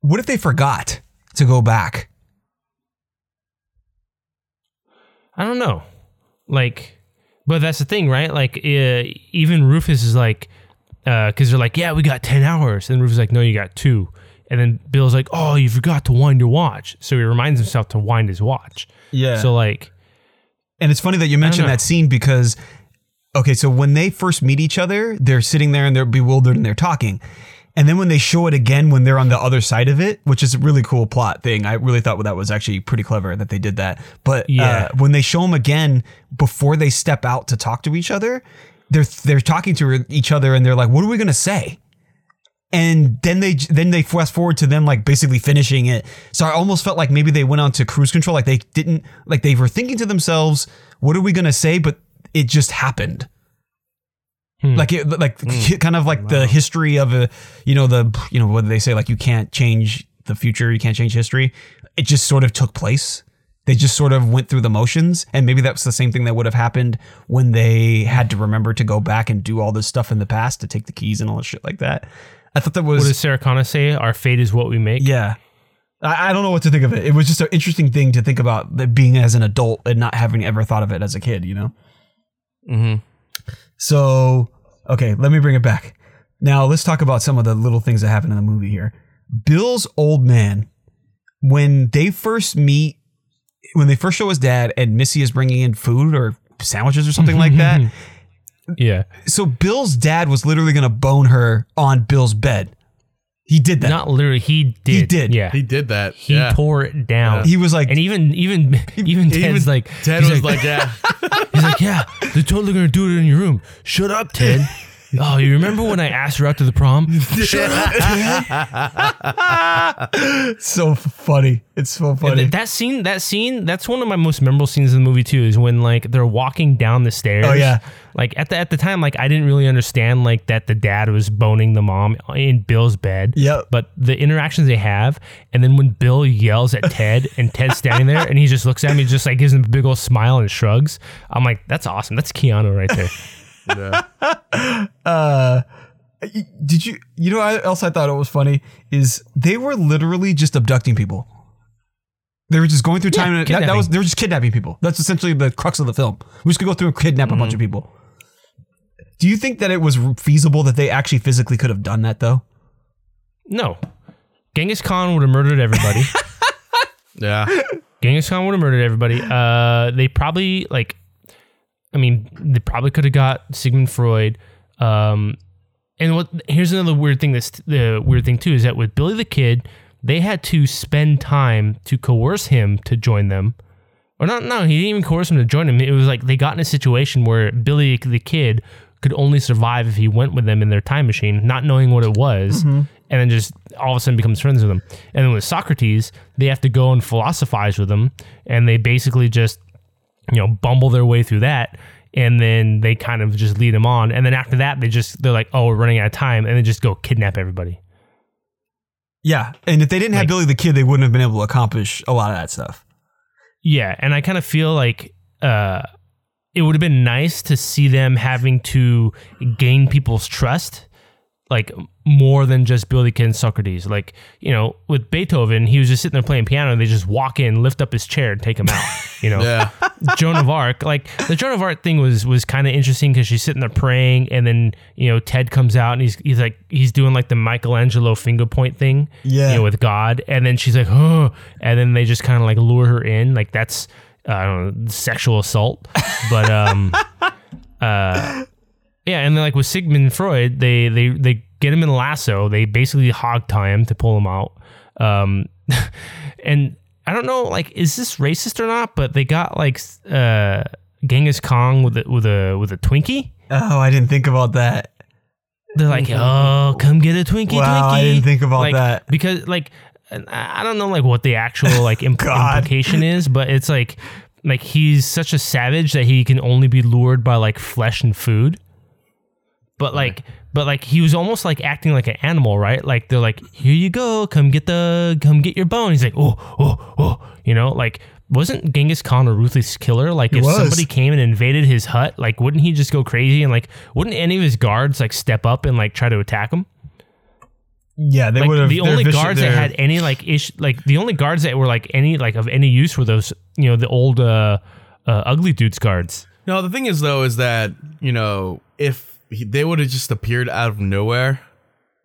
what if they forgot to go back? I don't know. Like, but that's the thing, right? Like, uh, even Rufus is like, because they're like, yeah, we got 10 hours. And Rufus is like, no, you got two. And then Bill's like, oh, you forgot to wind your watch. So he reminds himself to wind his watch. Yeah. So, like, and it's funny that you mentioned know. that scene because okay, so when they first meet each other, they're sitting there and they're bewildered and they're talking. And then when they show it again when they're on the other side of it, which is a really cool plot thing, I really thought that was actually pretty clever that they did that. But Yeah. uh, when they show them again before they step out to talk to each other, they're they're talking to each other and they're like, "What are we gonna say?" And then they then they fast forward to them like basically finishing it. So I almost felt like maybe they went on to cruise control, like they didn't like they were thinking to themselves, "What are we gonna say?" But it just happened. Hmm. Like it, like kind of like the history of a, you know, the you know what they say? Like you can't change the future, you can't change history. It just sort of took place. They just sort of went through the motions, and maybe that's the same thing that would have happened when they had to remember to go back and do all this stuff in the past to take the keys and all this shit like that. I thought that was What does Sarah Connor say? Our fate is what we make. yeah. I, I don't know what to think of it. It was just an interesting thing to think about that being as an adult and not having ever thought of it as a kid, you know? Mm-hmm. So, okay, let me bring it back. Now, let's talk about some of the little things that happen in the movie here. Bill's old man, when they first meet, when they first show his dad and Missy is bringing in food or sandwiches or something like that. Yeah. So, Bill's dad was literally going to bone her on Bill's bed. He did that. Not literally. He did. He did. Yeah. He did that. He yeah. tore it down. he was like, and even even even Ted's Even like Ted he's was like, yeah. he's like yeah they're totally gonna do it in your room. Shut up, Ted. Oh, you remember when I asked her out to the prom? Shut up, so funny. It's so funny. th- that scene, that scene, that's one of my most memorable scenes in the movie too. Is when like they're walking down the stairs. Oh, yeah. Like at the at the time, like I didn't really understand like that the dad was boning the mom in Bill's bed. Yep. But the interactions they have, and then when Bill yells at Ted, and Ted's standing there, and he just looks at me, just like gives him a big old smile and shrugs. I'm like, that's awesome. That's Keanu right there. yeah. uh did you you know what else i thought it was funny is they were literally just abducting people they were just going through time Yeah, and that, that was they were just kidnapping people that's essentially the crux of the film we're just gonna go through and kidnap a bunch of people do you think that it was feasible that they actually physically could have done that though no, Genghis Khan would have murdered everybody. Yeah. Genghis Khan would have murdered everybody. Uh, they probably like, I mean, they probably could have got Sigmund Freud. Um, and what? Here's another weird thing. That's the weird thing too is that with Billy the Kid, they had to spend time to coerce him to join them. Or not? No, he didn't even coerce him to join him. It was like they got in a situation where Billy the Kid could only survive if he went with them in their time machine, not knowing what it was, and then just all of a sudden becomes friends with them. And then with Socrates, they have to go and philosophize with him, and they basically just you know bumble their way through that. And then they kind of just lead them on, and then after that, they just they're like, "Oh, we're running out of time," and they just go kidnap everybody. yeah and if they didn't have Like- billy the kid they wouldn't have been able to accomplish a lot of that stuff Yeah, and I kind of feel like uh, it would have been nice to see them having to gain people's trust, like more than just Billy and Socrates. Like you know, with Beethoven, he was just sitting there playing piano, and they just walk in, lift up his chair, and take him out. You know, Yeah. Joan of Arc, like the Joan of Arc thing was was kind of interesting because she's sitting there praying, and then you know Ted comes out and he's he's like he's doing like the Michelangelo finger point thing, Yeah. you know, with God, and then she's like, oh, and then they just kind of like lure her in, like that's uh, I don't know, sexual assault, but um, uh, yeah, and then like with Sigmund Freud, they they they get him in a lasso, they basically hog tie him to pull him out, um, and I don't know, like, is this racist or not? But they got like uh, Genghis Khan with a, with a with a Twinkie. oh i didn't think about that They're like, oh, come get a Twinkie, Wow, Twinkie. I didn't think about Like, that. because like I I don't know like what the actual like imp- implication is, but it's like like he's such a savage that he can only be lured by like flesh and food. But like but like he was almost like acting like an animal, right? Like they're like, here you go, come get the come get your bone. He's like, oh oh oh, you know, like. Wasn't Genghis Khan a ruthless killer? Like, if was. somebody came and invaded his hut, like, wouldn't he just go crazy and like, wouldn't any of his guards like step up and like try to attack him? yeah they like would have the only guards that had any like ish like the only guards that were like any like of any use were those you know the old uh, uh ugly dudes guards No, the thing is though is that you know if he, they would have just appeared out of nowhere,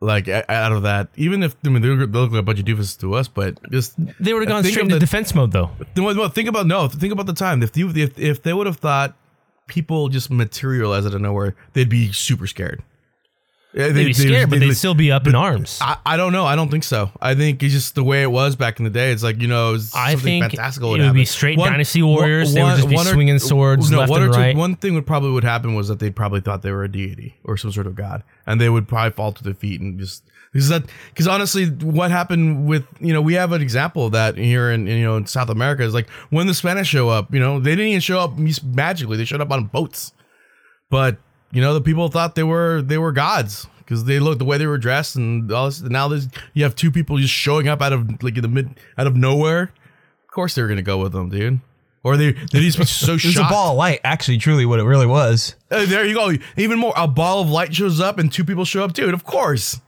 like out of that, even if I mean they look, they look like a bunch of doofuses to us, but just they would have gone straight into the- defense mode though No, think about no. Think about the time. If you if, if they would have thought people just materialize out of nowhere, they'd be super scared. Yeah, They'd be scared, but they'd still be up in arms. I, I don't know. I don't think so. I think it's just the way it was back in the day. It's like you know, it was I something think fantastical it would would be happen. straight Dynasty Warriors. They would just be or- swinging swords left one and or two- right. One thing would probably would happen was that they probably thought they were a deity or some sort of god, and they would probably fall to their feet and just because that because honestly, what happened with you know we have an example of that here in, in you know in South America is like when the Spanish show up, you know they didn't even show up magically; they showed up on boats, but you know the people thought they were they were gods because they looked the way they were dressed and all this. Now there's you have two people just showing up out of like in the mid out of nowhere. Of course they're gonna go with them, dude. Or they they just be so It was a ball of light, actually, truly, what it really was. Uh, there you go. Even more, a ball of light shows up and two people show up too. And of course,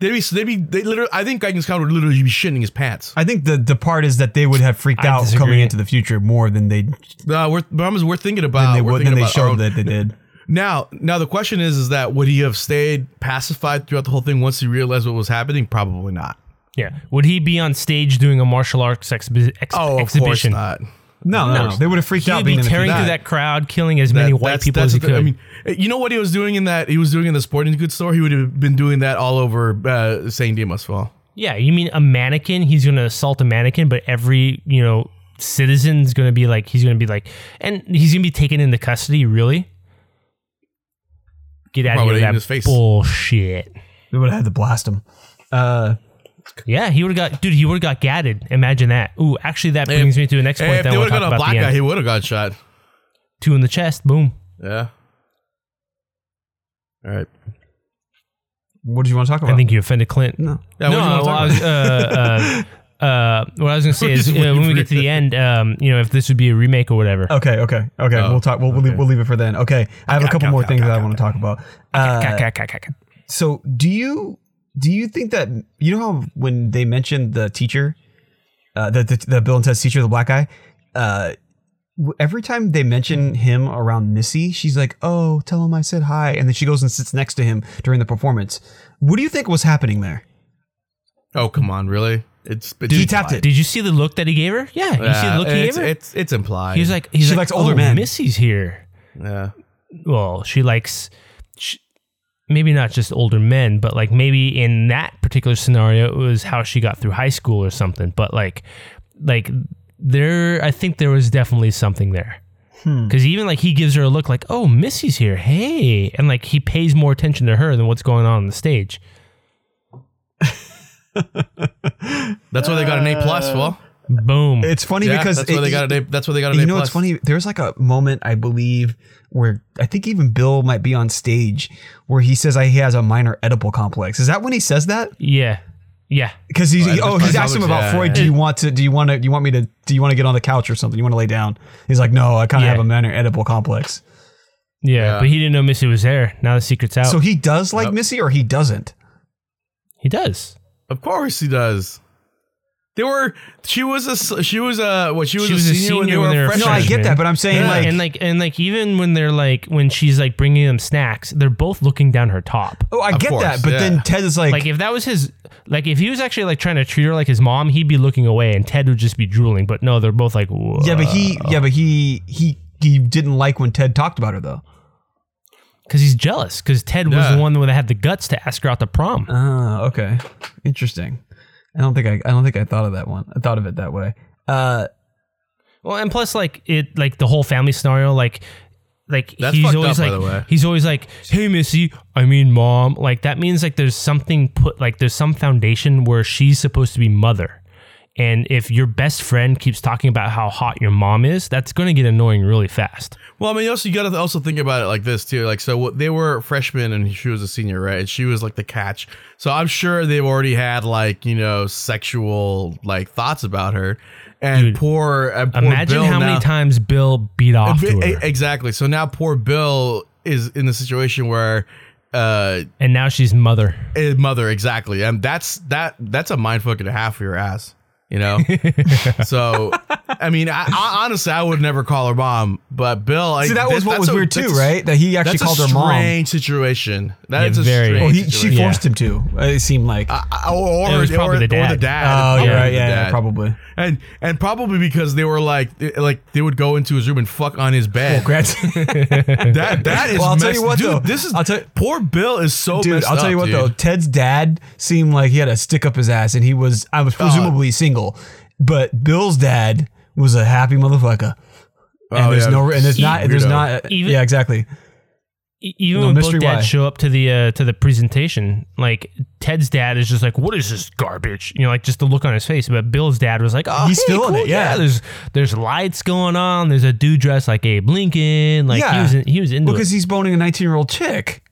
they'd be they'd be they literally. I think Genghis Khan would literally be shitting his pants. I think the the part is that they would have freaked I out disagree. coming into the future more than they Uh, we're but we're thinking than about they would thinking than they about our showed own- that they did. Now, now the question is, is that would he have stayed pacified throughout the whole thing once he realized what was happening? Probably not. yeah. Would he be on stage doing a martial arts exhibi- ex- Oh, of exhibition? course not. No, no, no. They would have freaked out. He'd be in tearing through that crowd, killing as many white that's- people that's as he could. I mean, uh, you know what he was doing in that? He was doing in the sporting goods store. He would have been doing that all over uh, San Dimas Fall. yeah, you mean a mannequin? He's going to assault a mannequin, but every you know citizen's going to be like, he's going to be like, and he's going to be taken into custody. Really? Get out of Probably here in with his that face. bullshit. We would have had to blast him. Uh, Yeah, he would have got, dude. He would have got gadded. Imagine that. Ooh, actually, that brings me to the next Hey, point. if that they I would have to got a about black the guy, end. he would have got shot. Two in the chest. Boom. Yeah. All right. what did you want to talk about? I think you offended Clint. no. Yeah, what do you no, wanna talk well, I was, uh, uh, uh, what I was gonna say is uh, when we get to the end, um, you know, if this would be a remake or whatever. Okay, okay, okay. Oh, we'll talk. We'll, we'll, leave, we'll leave it for then. Okay, I have a couple more things that I want to talk about. Uh, so, do you do you think that you know how when they mentioned the teacher, uh, the, the the Bill and Ted's teacher, the black guy, uh, every time they mention him around Missy, she's like, "Oh, tell him I said hi," and then she goes and sits next to him during the performance. What do you think was happening there? Oh come on, really? It's, it's He tapped it. Did you see the look that he gave her? Yeah, you see the look he it's, gave her. it's it's implied. he was like, he's She like, likes older oh, men." Missy's here. yeah. Well, she likes, sh maybe not just older men, but like maybe in that particular scenario, it was how she got through high school or something. But like, like there, I think there was definitely something there. Hmm. Because even like he gives her a look like, oh, Missy's here, hey, and like he pays more attention to her than what's going on on the stage. That's why they got an A plus. Well, uh, Boom. It's funny yeah, because that's why it- they got an A. That's why they got an you know plus. what's funny? There's like a moment I believe where I think even Bill might be on stage where he says he has a minor Oedipal complex. Is that when he says that? yeah, yeah. Because he's Well, oh he's probably asked him about yeah. Freud. Do you want to? Do you want to? Do you want me to? Do you want to get on the couch or something? You want to lay down? He's like, no, I kind of Yeah. have a minor Oedipal complex. Yeah, Yeah. but he didn't know Missy was there. Now the secret's out. So he does like Yep. Missy or he doesn't. he does. Of course he does. They were. She was a. She was a. What? She was, She was a a senior, when they senior were when they were freshmen. No, I get that, but I'm saying Yeah, like, and like and like even when they're like when she's like bringing them snacks, they're both looking down her top. oh, I Of get course, that, but yeah. then Ted is like, Like if that was his like if he was actually like trying to treat her like his mom, he'd be looking away and Ted would just be drooling. But no, they're both like Whoa. yeah, but he, yeah, but he, he, he didn't like when Ted talked about her though. Because he's jealous because Ted was Yeah. the one that had the guts to ask her out to prom. Ah, okay, interesting. I don't think I, I don't think I thought of that one. I thought of it that way. Uh, Well, and plus, like it, like the whole family scenario, like, like That's he's fucked always up, by like, the way. he's always like, "Hey, Missy, I mean, mom." Like that means like there's something put, like there's some foundation where she's supposed to be mother, and if your best friend keeps talking about how hot your mom is, that's going to get annoying really fast. Well, I mean, also you got to also think about it like this too. Like, so what- they were freshmen and she was a senior, right? And she was like the catch. So I'm sure they've already had like you know sexual like thoughts about her. And Dude, poor, and poor Imagine Bill how now- many times Bill beat off to her, Exactly. So now poor Bill is in the situation where uh and now she's mother. mother exactly, and that's that that's a mind fucking half for your ass. You know, so I mean, I, I, honestly, I would never call her mom, but Bill. I, See, that was that- what that's was a- weird too, right? That he actually That's called a her mom. strange situation. That's Yeah, a very. strange. Well, he, she situation. forced him to. It seemed like. Uh, or, It was or- or the dad. the dad. oh, Probably right. the Yeah, yeah, dad. probably. and and probably because they were like like they would go into his room and fuck on his bed. Congrats. That that is. Well, I'll tell messed- you what, dude, though. This is I'll tell you- poor Bill is so Dude, messed I'll tell you up, what dude. though, Ted's dad seemed like he had a stick up his ass, and he was I was presumably single, but Bill's dad was a happy motherfucker. And Oh, there's yeah. no, and there's not, there's not, Even- yeah, exactly. Even No when both mystery dads why. show up to the uh, to the presentation, like Ted's dad is just like, "What is this garbage?" You know, like just the look on his face. But Bill's dad was like, "Oh, He's hey, feeling cool, it, yeah. There's there's lights going on. There's a dude dressed like Abe Lincoln. Like he was in, he was into Because it. he's boning a 19 year old chick.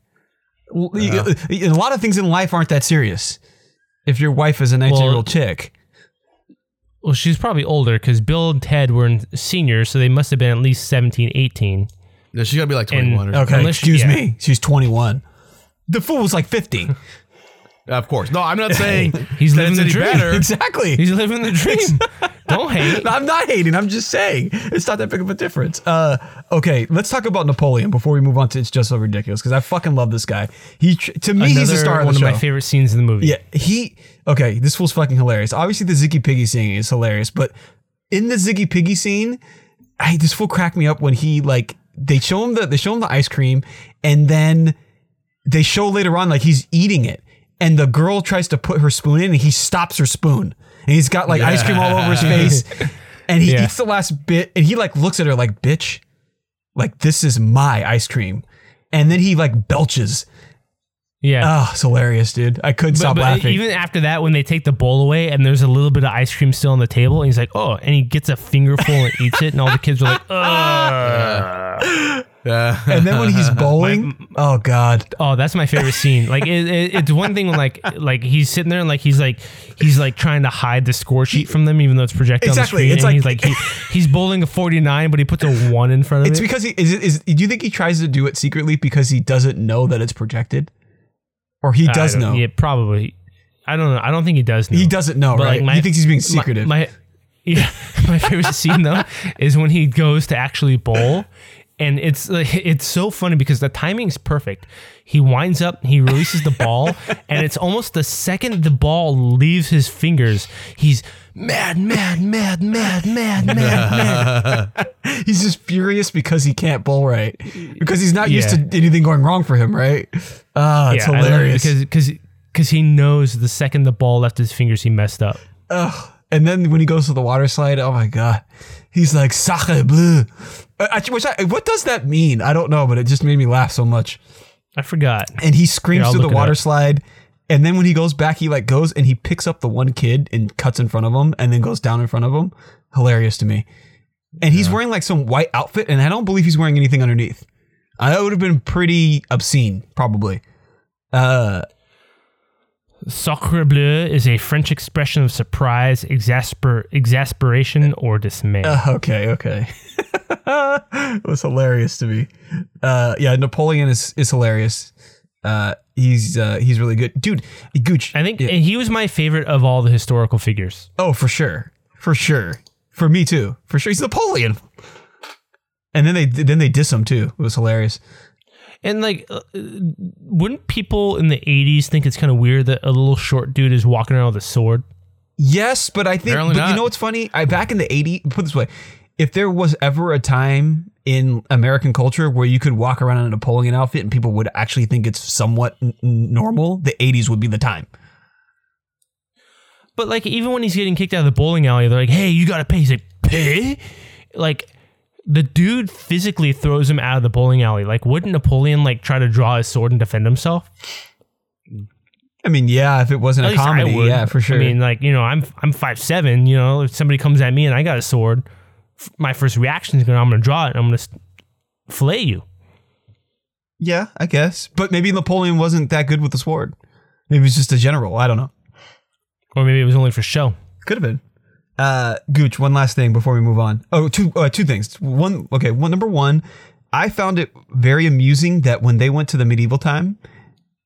Well, y- y- A lot of things in life aren't that serious. If your wife is a 19 year old chick, Well, she's probably older because Bill and Ted were in seniors, so they must have been at least 17, 18. Yeah, she's gotta be like And- 21 or something. okay, Unless- excuse yeah. me, she's 21. The fool was like 50. Of course. No, I'm not saying He's that living it's the any dream. better. exactly. He's living the dream. Don't hate. I'm not hating. I'm just saying it's not that big of a difference. Uh, okay, let's talk about Napoleon before we move on to it's just so ridiculous because I fucking love this guy. He to me he's the Another star of one the of my favorite scenes in the movie. Yeah, he okay. This fool's fucking hilarious. Obviously, the Ziggy Piggy scene is hilarious, but in the Ziggy Piggy scene, I this fool cracked me up when he like they show him the they show him the ice cream, and then they show later on like he's eating it, and the girl tries to put her spoon in, and he stops her spoon, and he's got like ice cream all over his face, and he Yeah. eats the last bit, and he like looks at her like bitch, like this is my ice cream, and then he like belches. Yeah. Oh, it's hilarious, dude. I couldn't But, stop but laughing. even after that, when they take the bowl away and there's a little bit of ice cream still on the table, and he's like, "Oh," and he gets a fingerful and eats it, and all the kids are like, "Ugh." Yeah. And then when he's bowling, mm. oh god, Oh, that's my favorite scene. Like it, it, it's one thing when like like he's sitting there and like he's like he's like trying to hide the score sheet from them, even though it's projected Exactly. on the screen. It's and like- he's like he, he's bowling a forty nine, but he puts a one in front of it's it. It's because he is. It, is do you think he tries to do it secretly because he doesn't know that it's projected, or he does know? Yeah, probably. I don't know. I don't think he does know. He doesn't know, But, right? like, my- he thinks he's being my- secretive. My, yeah, my favorite scene though is when he goes to actually bowl, and it's it's so funny because the timing's perfect. He winds up, he releases the ball, and it's almost the second the ball leaves his fingers, he's mad, mad, mad, mad, mad, mad, mad. he's just furious because he can't bowl right because he's not used Yeah. to anything going wrong for him, right? Ah, it's yeah, I love it hilarious. because because because he knows the second the ball left his fingers, he messed up. Ugh. And then when he goes to the water slide, oh my god, he's like sacre bleu. Which I, what does that mean? I don't know, but it just made me laugh so much. I forgot. and he screams Here, through the water slide. And then when he goes back, he like goes and he picks up the one kid and cuts in front of him, and then goes down in front of him. Hilarious to me. And he's wearing like some white outfit, and I don't believe he's wearing anything underneath. I would have been pretty obscene, probably. Uh, Sacre bleu is a French expression of surprise, exasper- exasperation, or dismay. uh, okay, okay. it was hilarious to me. Uh, yeah, Napoleon is is hilarious. Uh, he's uh, he's really good, dude. Gooch. I think yeah. he was my favorite of all the historical figures. Oh, for sure, for sure, for me too, for sure. He's Napoleon. And then they then they diss him too. It was hilarious. And like, uh, wouldn't people in the '80s think it's kind of weird that a little short dude is walking around with a sword? Yes, but I think. Apparently but you not. know what's funny? I back in the '80s. Put it this way: if there was ever a time in American culture where you could walk around in a Napoleon outfit and people would actually think it's somewhat n- n- normal, the '80s would be the time. But like, even when he's getting kicked out of the bowling alley, they're like, "Hey, you gotta pay." He's like, "Pay?" Like, the dude physically throws him out of the bowling alley. Like, wouldn't Napoleon like try to draw his sword and defend himself? I mean, yeah, if it wasn't At a comedy, yeah, for sure. I mean, like you know, I'm I'm five seven. You know, if somebody comes at me and I got a sword, my first reaction is gonna I'm gonna draw it. and I'm gonna s- fillet you. yeah, I guess. But maybe Napoleon wasn't that good with the sword. Maybe he's just a general. I don't know. Or maybe it was only for show. Could have been. Uh, Gooch, one last thing before we move on. Oh, two, uh, two things. One, okay, one, number one, I found it very amusing that when they went to the medieval time,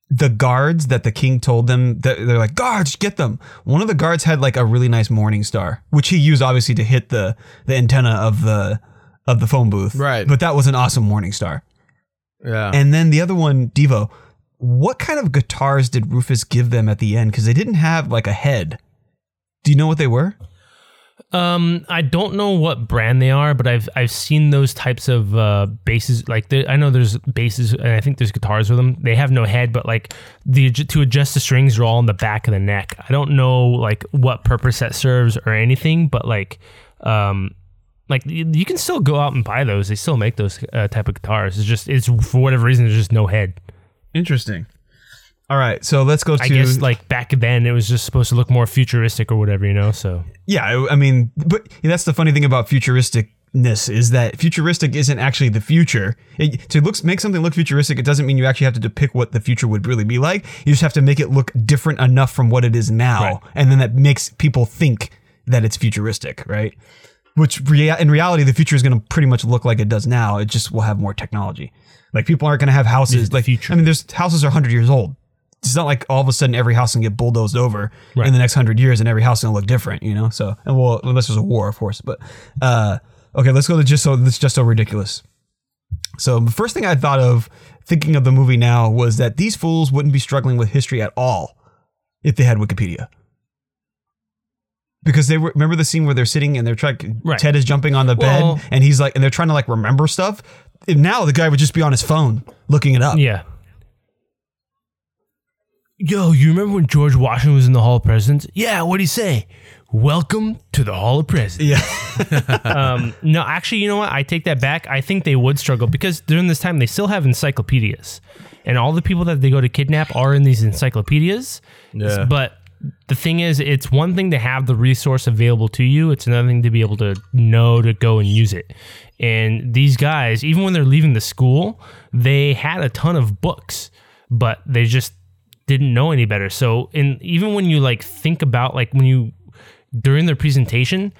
the guards that the king told them that they're like guards get them one of the guards had like a really nice morning star which he used obviously to hit the the antenna of the of the phone booth Right. but that was an awesome morning star Yeah. and then the other one devo what kind of guitars did rufus give them at the end because they didn't have like a head do you know what they were Um, I don't know what brand they are, but I've I've seen those types of uh, basses. Like I know there's basses, and I think there's guitars with them. They have no head, but like the to adjust the strings are all on the back of the neck. I don't know like what purpose that serves or anything, but like um. Like you you can still go out and buy those. They still make those uh, type of guitars. It's just it's for whatever reason there's just no head. interesting all right so let's go to I guess like back then it was just supposed to look more futuristic or whatever, you know. So Yeah, I I mean, but that's the funny thing about futuristicness is that futuristic isn't actually the future. It, to look make something look futuristic, it doesn't mean you actually have to depict what the future would really be like. You just have to make it look different enough from what it is now, Right. and then that makes people think that it's futuristic, right? Which rea- in reality, the future is going to pretty much look like it does now. It just will have more technology. Like people aren't going to have houses like future. I mean, there's houses are hundred years old. It's not like all of a sudden every house can get bulldozed over Right. in the next hundred years, and every house gonna look different, you know. So, and well, unless there's a war, of course. But uh, okay, let's go to just so this just so ridiculous. So the first thing I thought of thinking of the movie now was that these fools wouldn't be struggling with history at all if they had Wikipedia. Because they were remember the scene where they're sitting and they're trying. Right. Ted is jumping on the Well- bed and he's like, and they're trying to like remember stuff. And now the guy would just be on his phone looking it up. Yeah. Yo, you remember when George Washington was in the Hall of Presidents? Yeah, what'd he say? Welcome to the Hall of Presidents. Yeah. Um, no, actually, you know what? I take that back. I think they would struggle because during this time they still have encyclopedias, and all the people that they go to kidnap are in these encyclopedias. Yeah. But the thing is, it's one thing to have the resource available to you. It's another thing to be able to know to go and use it. And these guys, even when they're leaving the school, they had a ton of books, but they just didn't know any better. So, in even when you like think about like when you during their presentation,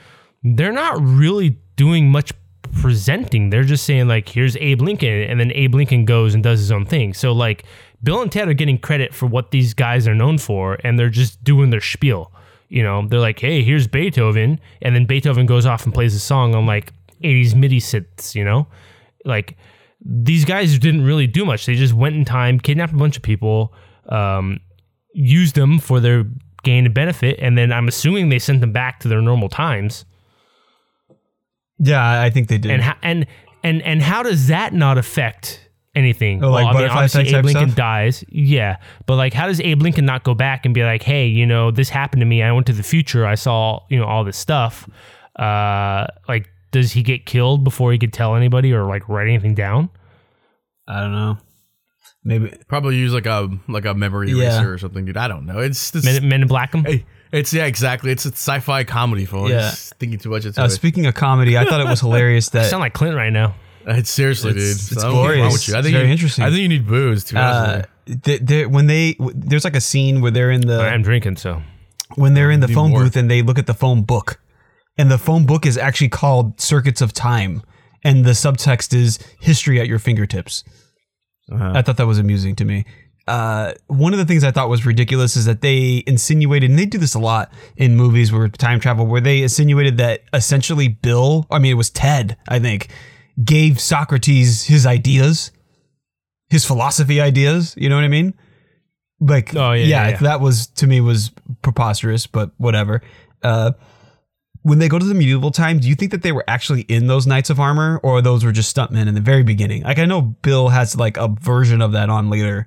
they're not really doing much presenting. They're just saying like, "Here's Abe Lincoln," and then Abe Lincoln goes and does his own thing. So like, Bill and Ted are getting credit for what these guys are known for, and they're just doing their spiel. You know, they're like, "Hey, here's Beethoven," and then Beethoven goes off and plays a song on like 80s MIDI synths. You know, like these guys didn't really do much. They just went in time, kidnapped a bunch of people, um, used them for their gain and benefit, and then I'm assuming they sent them back to their normal times. yeah, I think they did. And ho- and and and how does that not affect anything? Oh, like butterfly obviously effect Abe Lincoln stuff? dies, yeah, but like, how does Abe Lincoln not go back and be like, hey, you know, this happened to me. I went to the future. I saw, you know, all this stuff. Uh, like, does he get killed before he could tell anybody or like write anything down? I don't know. Maybe Probably use like a like a memory Yeah. eraser or something, dude. I don't know. It's this, Men, Men in Black him. hey, it's yeah, exactly. It's a sci-fi comedy film. Yeah. Just thinking too much into uh, it. speaking of comedy, I thought it was hilarious I that sound like Clint right now. It's seriously, It's- dude. it's So I don't know what's wrong glorious. with you. I It's think very you- interesting. I think you need booze. To be uh, they, they, when they w- there's like a scene where they're in the I'm drinking, so when they're in the phone more. booth and they look at the phone book, and the phone book is actually called Circuits of Time, and the subtext is history at your fingertips. Uh-huh. I thought that was amusing to me. Uh, one of the things I thought was ridiculous is that they insinuated, and they do this a lot in movies where time travel, where they insinuated that essentially Bill, I mean, it was Ted, I think, gave Socrates his ideas, his philosophy ideas. You know what I mean? Like, Oh, yeah, yeah, yeah. that was to me was preposterous, but whatever. Uh, when they go to the medieval time, do you think that they were actually in those knights of armor, or those were just stuntmen in the very beginning? Like, I know Bill has like a version of that on later.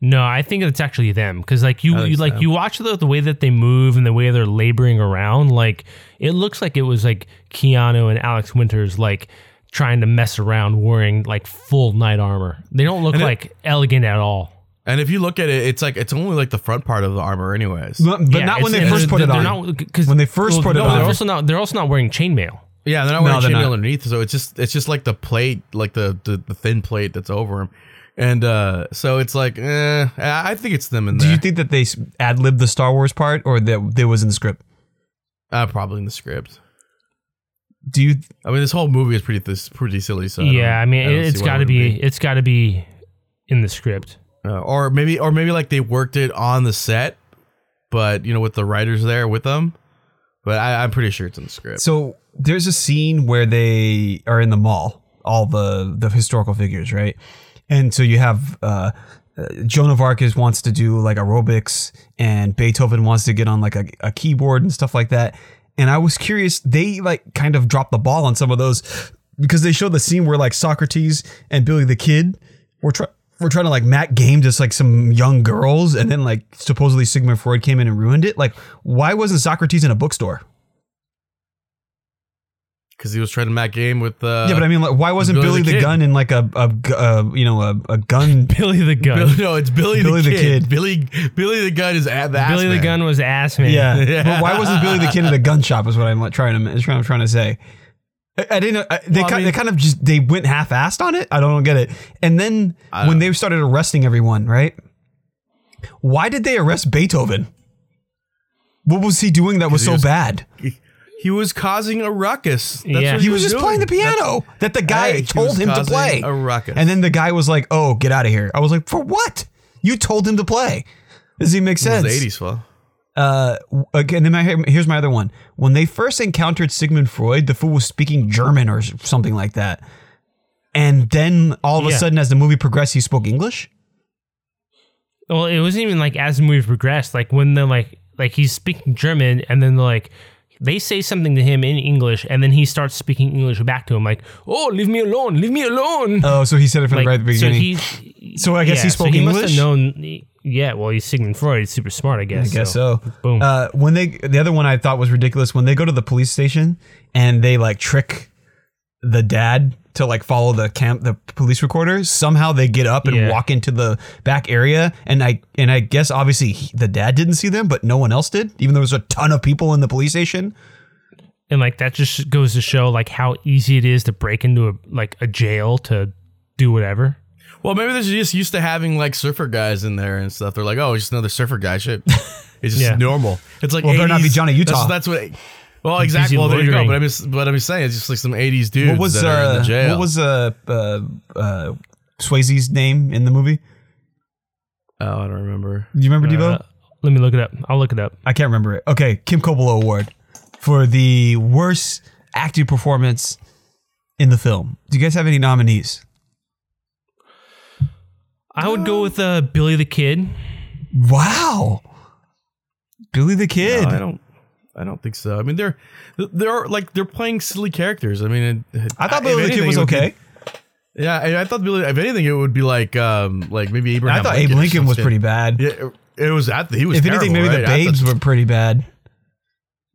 No, I think it's actually them because like you, I think you like so. you watch the, the way that they move and the way they're laboring around. Like it looks like it was like Keanu and Alex Winters like trying to mess around wearing like full knight armor. They don't look And it- like elegant at all. And if you look at it, it's like it's only like the front part of the armor, anyways. But, but Yeah, not when they first put it on. not- When they first put it on, they're also not. They're also not wearing chainmail. Yeah, they're not wearing they're chainmail underneath, so it's just it's just like the plate, like the the, the thin plate that's over them, and uh so it's like, eh, I I think it's them in Do you think that they ad libbed the Star Wars part, or that that was in the script? uh, probably in the script. Do you? I mean, this whole movie is pretty this pretty silly. So I yeah, I mean don't it's see why got to wouldn't be, It's got to be in the script. Uh, or maybe, or maybe like they worked it on the set, but you know, with the writers there with them. But I, I'm pretty sure it's in the script. So there's a scene where they are in the mall, all the the historical figures, right? And so you have uh, uh, Joan of Arc is wants to do like aerobics, and Beethoven wants to get on like a, a keyboard and stuff like that. And I was curious, they like kind of dropped the ball on some of those because they show the scene where like Socrates and Billy the Kid were trying. We're trying to like Matt game just like some young girls, and then like supposedly Sigmund Freud came in and ruined it. Like, why wasn't Socrates in a bookstore? because he was trying to Matt game with. Uh, Yeah, but I mean, like, why wasn't Billy Billy, the the, Gun in like a, a, gu- uh, you know, a, a gun? Billy the Gun. Billy, no, it's Billy, Billy the, the kid. Kid. Billy Billy the gun is at the ass Billy the man. Gun was ass man. Yeah. Yeah. but why wasn't Billy the Kid at a gun shop? Is what I'm like, trying to, is what I'm trying to say. I, I didn't. know- I, they, Well, I kind, mean- they kind of just they went half-assed on it. I don't get it. And then when don't- they started arresting everyone, right? Why did they arrest Beethoven? What was he doing that was so was- bad? He was causing a ruckus. That's Yeah. what He was just doing. playing the piano that the guy Hey, told him to play. a ruckus. And then the guy was like, "Oh, get out of here." I was like, "For what? You told him to play." Does he make It was sense? eighties, well. Uh, again, then my, here's my other one. When they first encountered Sigmund Freud, the fool was speaking German or something like that, and then all of a Yeah. sudden, as the movie progressed, he spoke English. Well, it wasn't even like as the movie progressed. Like when they're like, like he's speaking German, and then like, they say something to him in English, and then he starts speaking English back to him, like, "Oh, leave me alone, leave me alone." Oh, so he said it from like, right at the so beginning. he, So I guess he spoke Must English? have known. Yeah, well, he's Sigmund Freud. He's super smart, I guess. I guess. guess so. Boom. Uh, when they, the other one I thought was ridiculous when they go to the police station and they like trick the dad to like follow the camp, the police recorders. Somehow they get up and Yeah. walk into the back area, and I and I guess obviously he- the dad didn't see them, but no one else did, even though there was a ton of people in the police station. and like that just goes to show like how easy it is to break into a like a jail to do whatever. Well, maybe they're just used to having like surfer guys in there and stuff. They're like, oh, just another surfer guy. Shit, it's just Yeah. normal. It's like Well, it better not be 80s Johnny Utah. That's, that's what. Well, exactly. Well, there you go. loitering. But I'm just, but I'm just saying, it's just like some '80s dudes what was that are in uh, the jail. what was uh, uh, uh, Swayze's name in the movie? oh, I don't remember. Do you remember Devo? Uh, let me look it up. I'll look it up. I can't remember it. Okay, Kim Coppola Award for the worst acting performance in the film. Do you guys have any nominees? I would go with uh, Billy the Kid. Wow, Billy the Kid. No, I don't. I don't think so. I mean, they're they're like they're playing silly characters. I mean, it, I thought if Billy the Kid was it would be- okay. yeah, I, I thought Billy. If anything, it would be like um like maybe Abraham. I thought Abe Lincoln was pretty bad. Yeah, it, it was. I, he was. if anything, maybe terrible, the Babes thought- were pretty bad.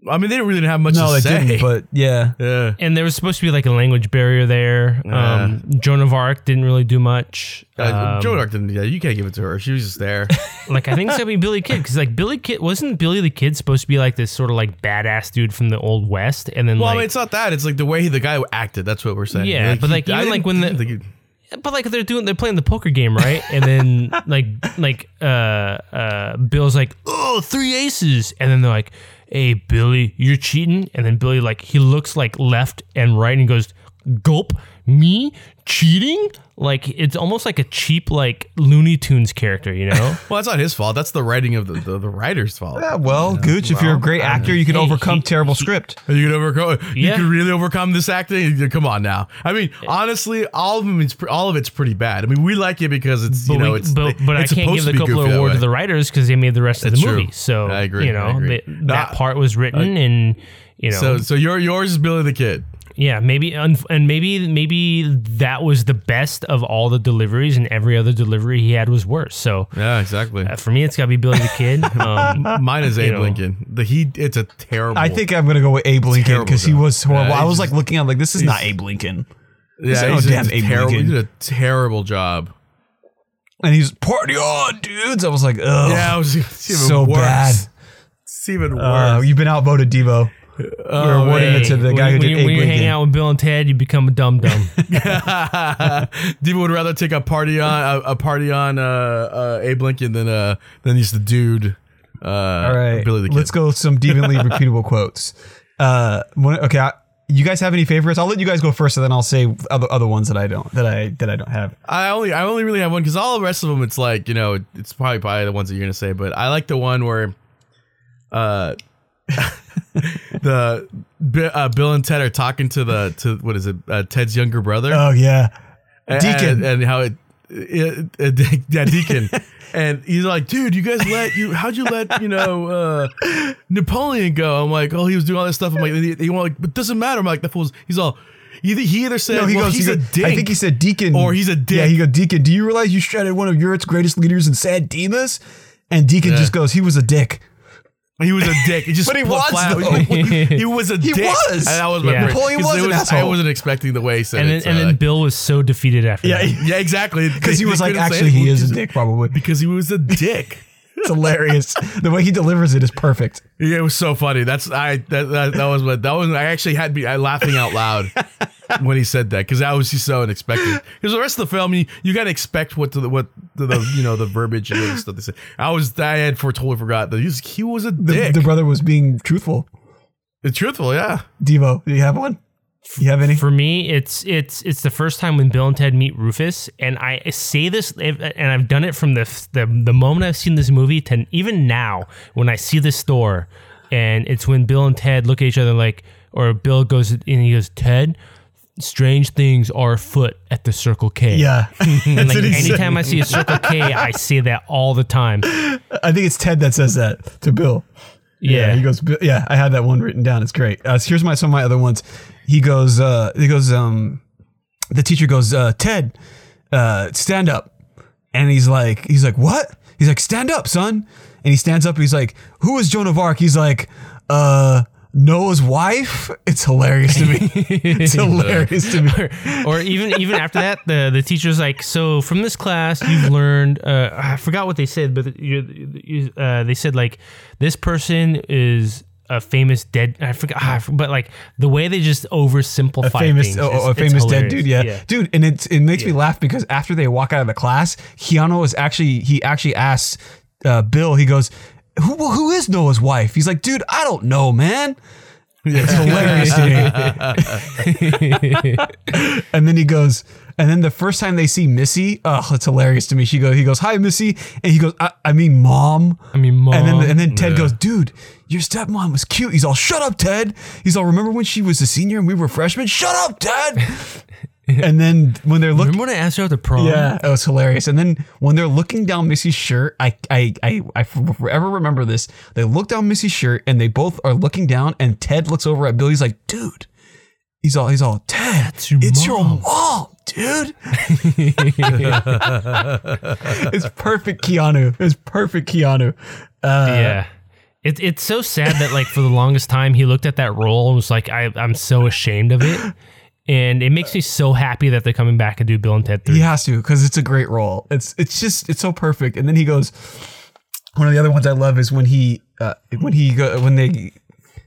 I mean, they didn't really have much No, to they say. didn't. But yeah, yeah. And there was supposed to be like a language barrier there. Um, Joan of Arc didn't really do much. Uh, Um, Joan of Arc didn't. Yeah, you can't give it to her. She was just there. like I think it's gonna be Billy Kid because like Billy Kid wasn't Billy the Kid supposed to be like this sort of like badass dude from the old west, and then well, I mean, it's not that. It's like the way he, the guy acted. That's what we're saying. Yeah, but, like, I even, like, when the- didn't think he- but like they're doing they're playing the poker game right? And then like like uh uh bill's like oh three aces. And then they're like hey billy you're cheating. And then billy like he looks like left and right and goes gulp me cheating like it's almost like a cheap like looney tunes character you know well, that's not his fault. That's the writing of the the, the writer's fault. Yeah, well, Gooch, if you're a great actor, you can Hey, overcome he- terrible script. You can overcome. You can really overcome this acting. Come on now. I mean, honestly, all of them. It's pre- all of it's pretty bad. I mean, we like it because it's you know we- it's but, but I can't give the be Coppola goofy award to the writers because they made the rest of the true. movie. So I agree, You know I agree. that- No, that part was written, and you know, So so your yours is Billy the Kid. Yeah, maybe and maybe maybe that was the best of all the deliveries, and every other delivery he had was worse. So Yeah, exactly. uh, for me, it's got to be Billy the Kid. Um, Mine is Abe know. Lincoln. The he. It's a terrible. I think I'm gonna go with Abe Lincoln because he was horrible. Yeah, I was he's like looking at like this is not Abe Lincoln, Yeah, no he's damn a Abe terrible. He Lincoln. did a terrible job. and he's party on, dudes. I was like, oh, Yeah, it was it's even so worse. bad. It's even Uh, worse. you've been outvoted, Devo. We were awarding hey, it to the when, guy who when did you- Abe when you're hanging out with Bill and Ted, you become a dumb dumb. Diva would rather take a party on a, a party on uh, uh, Abe Lincoln than uh than he's the dude. Uh, All right, Billy the Kid. let's go with some deviantly repeatable quotes. Uh, one, okay, I, you guys have any favorites? I'll let you guys go first, and then I'll say other other ones that I don't that I that I don't have. I only I only really have one because all the rest of them it's like you know it's probably probably the ones that you're gonna say, but I like the one where, uh, the uh, Bill and Ted are talking to the to what is it uh, Ted's younger brother Oh yeah, Deacon. and, and how it, it, it yeah Deacon and he's like dude you guys let you how'd you let you know uh, Napoleon go I'm like oh he was doing all this stuff I'm like he, he like but doesn't matter I'm like the fool's he's all either he either said no, he well, goes. he's he a dick I think he said Deacon, Or he's a dick. Yeah, he goes Deacon. Do you realize you shredded one of Europe's greatest leaders in San Dimas? And Deacon Yeah. just goes, he was a dick. He was a dick. He just But he was, flat- though. he, he was a He dick. was. And that was my Yeah. favorite. Napoleon 'Cause was it an I wasn't expecting the way he said And then, it. and so, then Bill was so defeated after Yeah, that. yeah, exactly. because he was like, actually, he is a dick, probably. because he was a dick. It's hilarious. the way he delivers it is perfect. Yeah, it was so funny. That's I that that, that was what that was. I actually had me I laughing out loud when he said that because that was just so unexpected. Because the rest of the film, you, you got to expect what the what the, the you know the verbiage and the stuff they say. I was I had for totally forgot that he was, he was a The, dick. the brother was being truthful. It's truthful, yeah. Devo, do you have one? You have any? For me, it's it's it's the first time when Bill and Ted meet Rufus, and I say this, and I've done it from the the, the moment I've seen this movie to even now when I see this store, and it's when Bill and Ted look at each other like, or Bill goes and he goes, Ted, strange things are afoot at the Circle K. yeah. And like what he said. anytime I see a Circle K, I say that all the time. I think it's Ted that says that to Bill. Yeah. he goes. Yeah, I had that one written down. It's great. Uh, so here's my some of my other ones. He goes. Uh, he goes. Um, the teacher goes. Uh, Ted, uh, stand up. And he's like, he's like, what? He's like, stand up, son. And he stands up. He's like, who is Joan of Arc? He's like, uh, Noah's wife. It's hilarious to me. it's hilarious to me. or even even after that, the the teacher's like, so from this class, you've learned. Uh, I forgot what they said, but you, uh, they said like this person is a famous dead. I forgot, ah, I forgot, but like the way they just oversimplify a famous, things, oh, it's- a famous dead dude. Yeah. dude, and it it makes me laugh because after they walk out of the class, Keanu is actually he actually asks uh, Bill. He goes, "Who who is Noah's wife?" He's like, "Dude, I don't know, man." It's hilarious to me. and then he goes, and then the first time they see Missy, oh, it's hilarious to me. She goes, he goes, "Hi, Missy," and he goes, "I, I mean, mom." I mean, mom. And then and then Ted Yeah. goes, dude, your stepmom was cute. He's all, shut up, Ted. He's all, remember when she was a senior and we were freshmen? Shut up, Ted. and then when they're looking, Remember when I asked her out to prom? yeah, it was hilarious. And then when they're looking down Missy's shirt, I I I I forever remember this. They look down Missy's shirt and they both are looking down, and Ted looks over at Bill. He's like, dude. He's all he's all Ted. your it's your mom." Mom, dude. it's perfect, Keanu. It's perfect, Keanu. Uh, yeah. It, it's so sad that like for the longest time he looked at that role and was like, I, I'm so ashamed of it. And it makes me so happy that they're coming back and do Bill and Ted 3. He has to because it's a great role. It's it's just it's so perfect. And then he goes. One of the other ones I love is when he uh, when he go when they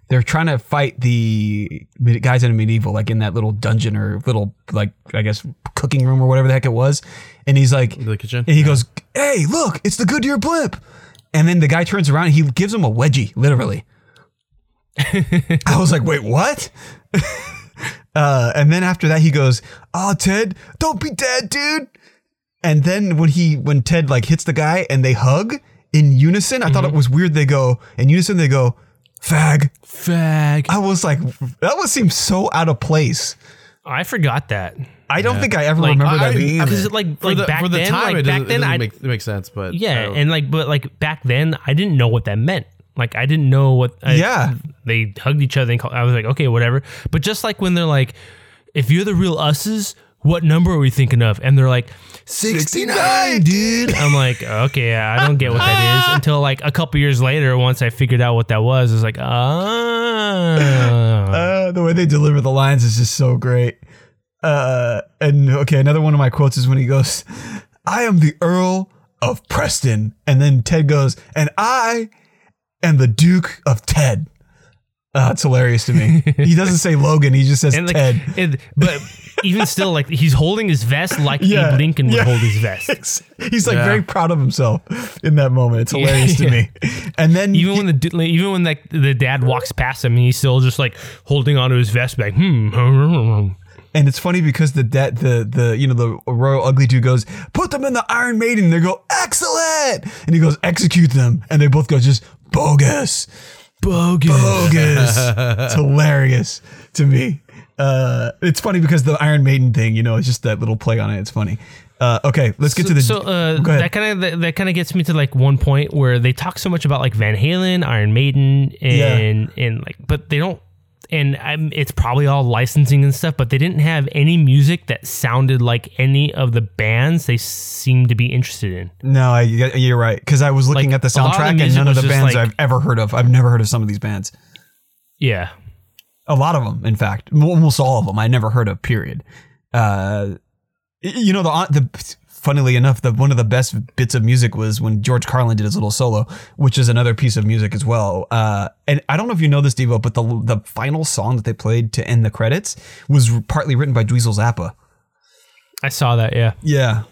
they're trying to fight the guys in a medieval like in that little dungeon or little like I guess cooking room or whatever the heck it was, and he's like The kitchen? and he goes, "Hey, look, it's the Goodyear blimp." And then the guy turns around and he gives him a wedgie, literally. I was like, "Wait, what?" Uh, and then after that, he goes, "Oh, Ted, don't be dead, dude." And then when he when Ted like hits the guy and they hug in unison, I thought it was weird. They go in unison. They go, "Fag." Fag. I was like, that would seem so out of place. Oh, I forgot that. I don't think I ever Like, remember that I- being. Because like For like the, back for the then, time, like it back then, it I make, it makes sense. But yeah, and like but like back then, I didn't know what that meant. Like I didn't know what. I, Yeah. they hugged each other and called, I was like, okay, whatever. But just like when they're like, if you're the real us's, what number are we thinking of? And they're like, 69, dude. I'm like, okay, I don't get what that is until like a couple years later, once I figured out what that was, it's like, ah. Uh, the way they deliver the lines is just so great. Uh, and okay, another one of my quotes is when he goes, "I am the Earl of Preston," and then Ted goes, "And I am the Duke of Ted." Uh, it's hilarious to me. he doesn't say Logan. He just says And like, Ted. it, but even still, like he's holding his vest like Yeah. Abe Lincoln would Yeah. hold his vest. He's like Yeah. very proud of himself in that moment. It's hilarious to Yeah. me. And then Even when the even when like the dad walks past him, he's still just like holding onto his vest, like hmm. And it's funny because the that the the you know the royal ugly dude goes put them in the Iron Maiden. They go excellent, and he goes execute them, and they both go just bogus, Bogus. bogus. it's hilarious to me. Uh, it's funny because the Iron Maiden thing, you know, it's just that little play on it. It's funny. Uh, okay, let's get to the. so uh, that kind of that, that kind of gets me to like one point where they talk so much about like Van Halen, Iron Maiden, and and like, but they don't. And I'm, it's probably all licensing and stuff, but they didn't have any music that sounded like any of the bands they seem to be interested in. no, I, you're right because I was looking Like, at the of the soundtrack and none of the bands like- I've ever heard of. I've never heard of some of these bands. Yeah, A lot of them, in fact, almost all of them. I never heard of. Period. Uh, you know the the funnily enough, the one of the best bits of music was when George Carlin did his little solo, which is another piece of music as well. Uh, and I don't know if you know this, Devo, but the the final song that they played to end the credits was partly written by Dweezil Zappa. I saw that. Yeah, Yeah.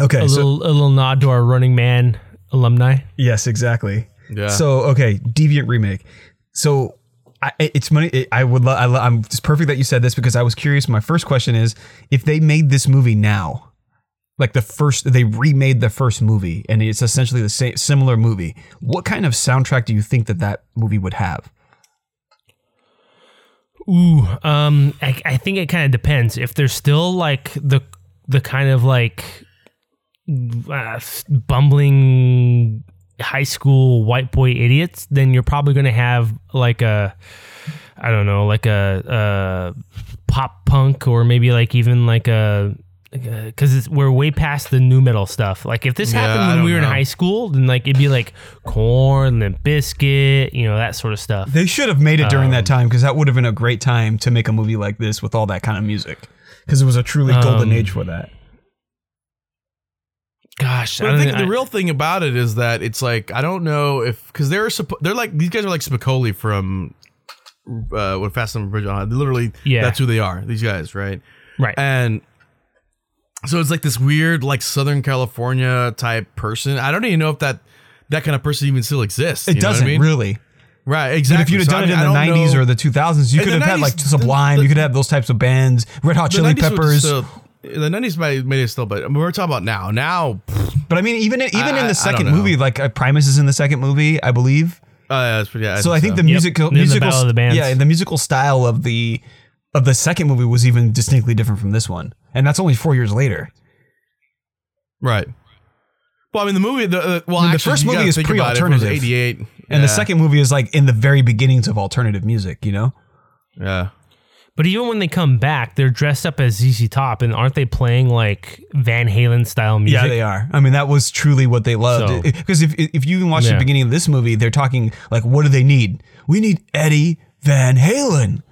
Okay. a so little a little nod to our Running Man alumni. yes, exactly. Yeah. So okay, deviant remake. So I, it's money. I would. Lo- I, lo- I'm. It's perfect that you said this because I was curious. My first question is, if they made this movie now, like the first, they remade the first movie, and it's essentially the same similar movie. What kind of soundtrack do you think that that movie would have? Ooh, um, I, I think it kind of depends. If they're still like the the kind of like uh, bumbling high school white boy idiots, then you're probably gonna have like a I don't know, like a, a pop punk or maybe like even like a because it's we're way past the nu metal stuff. Like if this Yeah, happened when we were in high school, then like it'd be like Korn, Limp Bizkit, you know that sort of stuff. They should have made it during that Um, time because that would have been a great time to make a movie like this with all that kind of music. Because it was a truly golden Um, age for that. Gosh, I But don't the, think I- the real thing about it is that it's like I don't know if because they're they're like these guys are like Spicoli from uh, what Fast and Bridge on. Literally, Yeah. that's who they are. These guys, right? right. And so it's like this weird like Southern California type person. I don't even know if that that kind of person even still exists. It you know what doesn't I mean? really. right? But Exactly. if you'd have So, done I it in I the 90s know- or the 2000s, you In could the have had like Sublime. the- you could have those types of bands, Red Hot Chili Peppers. Still, the nineties might made it still, but we're talking about now. Now, but I mean, even in, even I- in I- I the second movie, like uh, Primus is in the second movie, I believe. uh, yeah, that's pretty, yeah, so I think the Yep. musical There's the musical of the Bands. yeah, the musical style of the of the second movie was even distinctly different from this one, and that's only four years later. right. Well, I mean, the movie, the uh, well, I mean, the first movie is think about it, it was pre-alternative. Eighty-eight, And the second movie is like in the very beginnings of alternative music, you know? yeah. But even when they come back, they're dressed up as ZZ Top, and aren't they playing like Van Halen style music? Yeah, they are. I mean, that was truly what they loved. Because if if you even watch the beginning of this movie, they're talking like, what do they need? We need Eddie Van Halen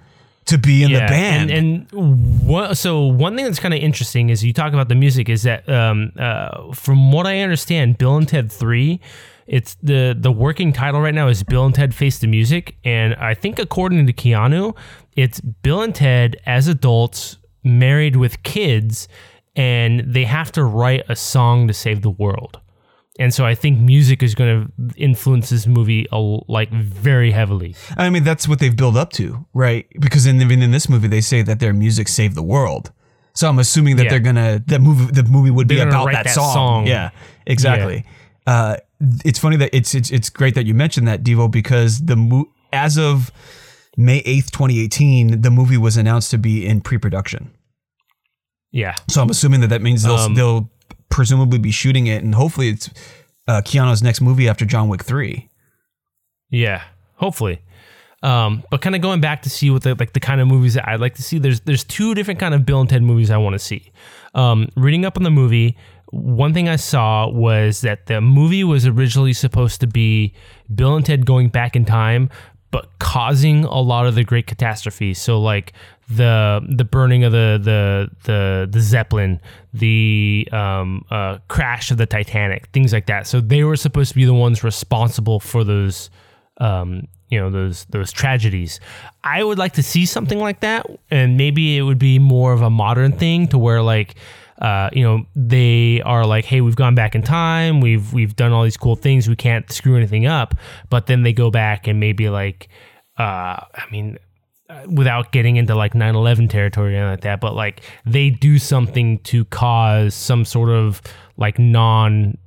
to be in the band. And, and what, so one thing that's kind of interesting is you talk about the music is that um, uh, from what I understand, Bill and Ted Three, it's the the working title right now is Bill and Ted Face the Music, and I think according to Keanu, it's Bill and Ted as adults married with kids, and they have to write a song to save the world. And so I think music is going to influence this movie a, like very heavily. I mean, that's what they've built up to, right? Because in, even in this movie, they say that their music saved the world. So I'm assuming that Yeah. they're gonna the movie the movie would be They're gonna about that, that song. song. Yeah, exactly. Uh, it's funny that it's it's it's great that you mentioned that Devo because the mo- as of May 8th, 2018, the movie was announced to be in pre-production. Yeah. So I'm assuming that that means they'll Um, they'll presumably be shooting it, and hopefully it's uh, Keanu's next movie after John Wick three. Yeah, hopefully. Um, but kind of going back to see what the like the kind of movies that I'd like to see. There's there's two different kind of Bill and Ted movies I want to see. Um, reading up on the movie, one thing I saw was that the movie was originally supposed to be Bill and Ted going back in time, but causing a lot of the great catastrophes. So like the the burning of the the the the Zeppelin, the um, uh, crash of the Titanic, things like that. So they were supposed to be the ones responsible for those um, you know those those tragedies. I would like to see something like that, and maybe it would be more of a modern thing to where like. Uh, you know, they are like, "Hey, we've gone back in time. We've we've done all these cool things. We can't screw anything up." But then they go back and maybe like, uh, I mean, uh, without getting into like 9-11 territory and like that but like they do something to cause some sort of like non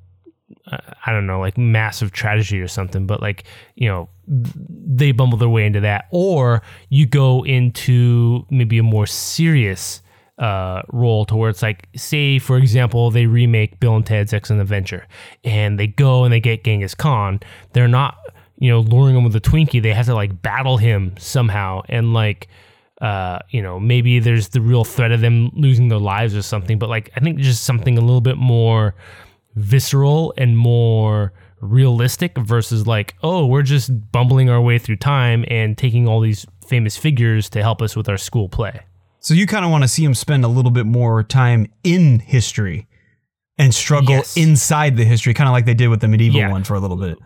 uh, i don't know like massive tragedy or something but like you know they bumble their way into that or you go into maybe a more serious uh, role to where it's like, say, for example, they remake Bill and Ted's Excellent Adventure, and they go and they get Genghis Khan. They're not you know, luring him with a Twinkie, they have to like battle him somehow. And like, uh, you know, maybe there's the real threat of them losing their lives or something. But like, I think just something a little bit more visceral and more realistic versus like, oh, we're just bumbling our way through time and taking all these famous figures to help us with our school play. So you kind of want to see him spend a little bit more time in history and struggle Yes. inside the history, kind of like they did with the medieval Yeah. one for a little bit.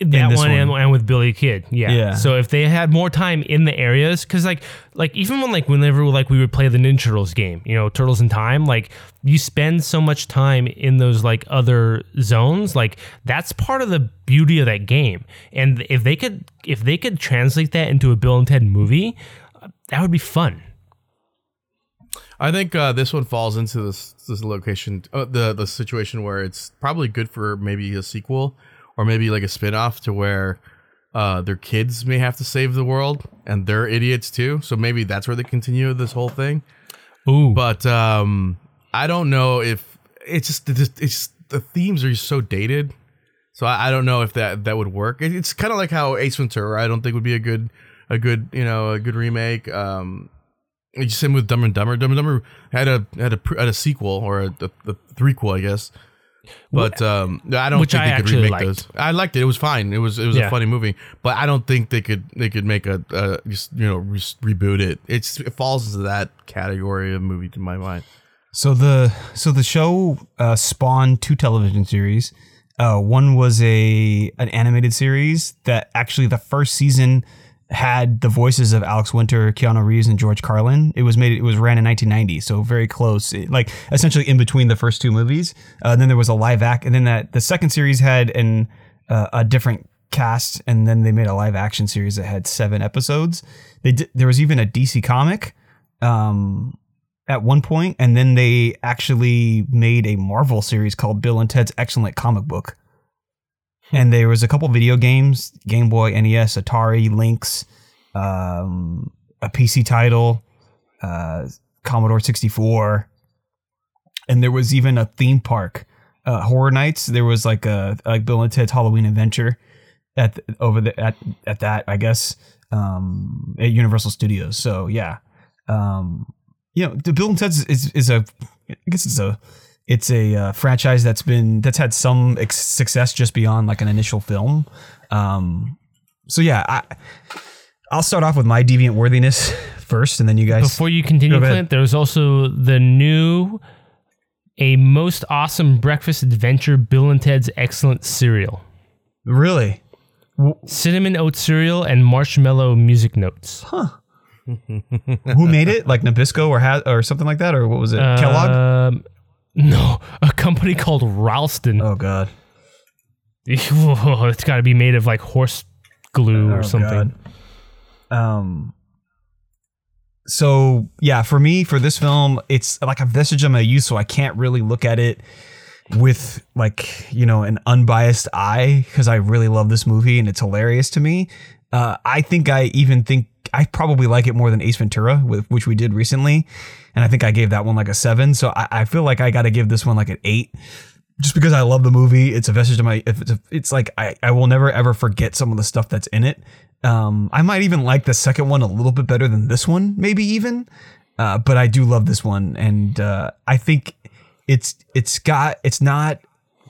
That one, And, one. and with Billy Kid, yeah. Yeah. So if they had more time in the areas, because like like even when like whenever like we would play the Ninja Turtles game, you know, Turtles in Time, like you spend so much time in those like other zones, like that's part of the beauty of that game. And if they could if they could translate that into a Bill and Ted movie, uh, that would be fun. I think uh, this one falls into this this location, uh, the the situation where it's probably good for maybe a sequel or maybe like a spin-off to where uh, their kids may have to save the world and they're idiots too. So maybe that's where they continue this whole thing. Ooh, But um, I don't know if it's just it's just, the themes are so dated. So I, I don't know if that that would work. It, it's kind of like how Ace Ventura. I don't think would be a good a good you know a good remake. Um, same with Dumb and Dumber. Dumb and Dumber had a had a had a sequel or a, a, a threequel, I guess. But um, I don't Which think I they could actually remake liked. those. I liked it. It was fine. It was it was Yeah. a funny movie. But I don't think they could they could make a, a just you know re- reboot it. It's it falls into that category of movie to my mind. So the so the show uh, spawned two television series. Uh, one was a an animated series that actually the first season had the voices of Alex Winter, Keanu Reeves, and George Carlin. It was made. It was ran in 1990, so very close, it- like essentially in between the first two movies. Uh, then there was a live act, and then that the second series had an uh, a different cast, and then they made a live action series that had seven episodes. They did, there was even a DC comic. Um, at one point, and then they actually made a Marvel series called Bill and Ted's Excellent Comic Book. And there was a couple video games: Game Boy, NES, Atari, Lynx, um, a PC title, uh, Commodore sixty four, and there was even a theme park, uh, Horror Nights. There was like a like Bill and Ted's Halloween Adventure at the, over the at at that I guess um, at Universal Studios. So yeah, um, you know, the Bill and Ted's is is a I guess it's a it's a uh, franchise that's been that's had some ex- success just beyond like an initial film. Um, so yeah, I I'll start off with my deviant worthiness first, and then you guys. Before you continue, Clint, there's also the new a most awesome breakfast adventure Bill and Ted's excellent cereal. really, Cinnamon oat cereal and marshmallow music notes. Huh. Who made it? Like Nabisco or ha- or something like that, or what was it? Kellogg. No, a company called Ralston. Oh God. it's got to be made of like horse glue or Oh, something. God. Um. So yeah, for me, for this film, it's like a vestige of my youth, so I can't really look at it with like you know an unbiased eye because I really love this movie and it's hilarious to me. Uh, I think I even think I probably like it more than Ace Ventura, which we did recently, and I think I gave that one like a seven. So I, I feel like I got to give this one like an eight just because I love the movie, it's a vestige of my. It's, it's like I, I will never ever forget some of the stuff that's in it. Um, I might even like the second one a little bit better than this one, maybe even. Uh, but I do love this one, and uh, I think it's it's got it's not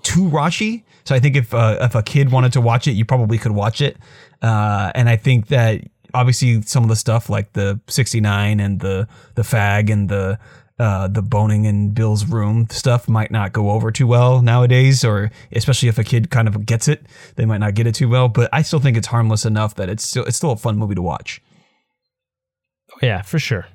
too raunchy. So I think if uh, if a kid wanted to watch it, you probably could watch it. Uh, and I think that obviously some of the stuff like the 69 and the the fag and the uh, the boning in Bill's room stuff might not go over too well nowadays, or especially if a kid kind of gets it, they might not get it too well. But I still think it's harmless enough that it's still it's still a fun movie to watch. Yeah, for sure.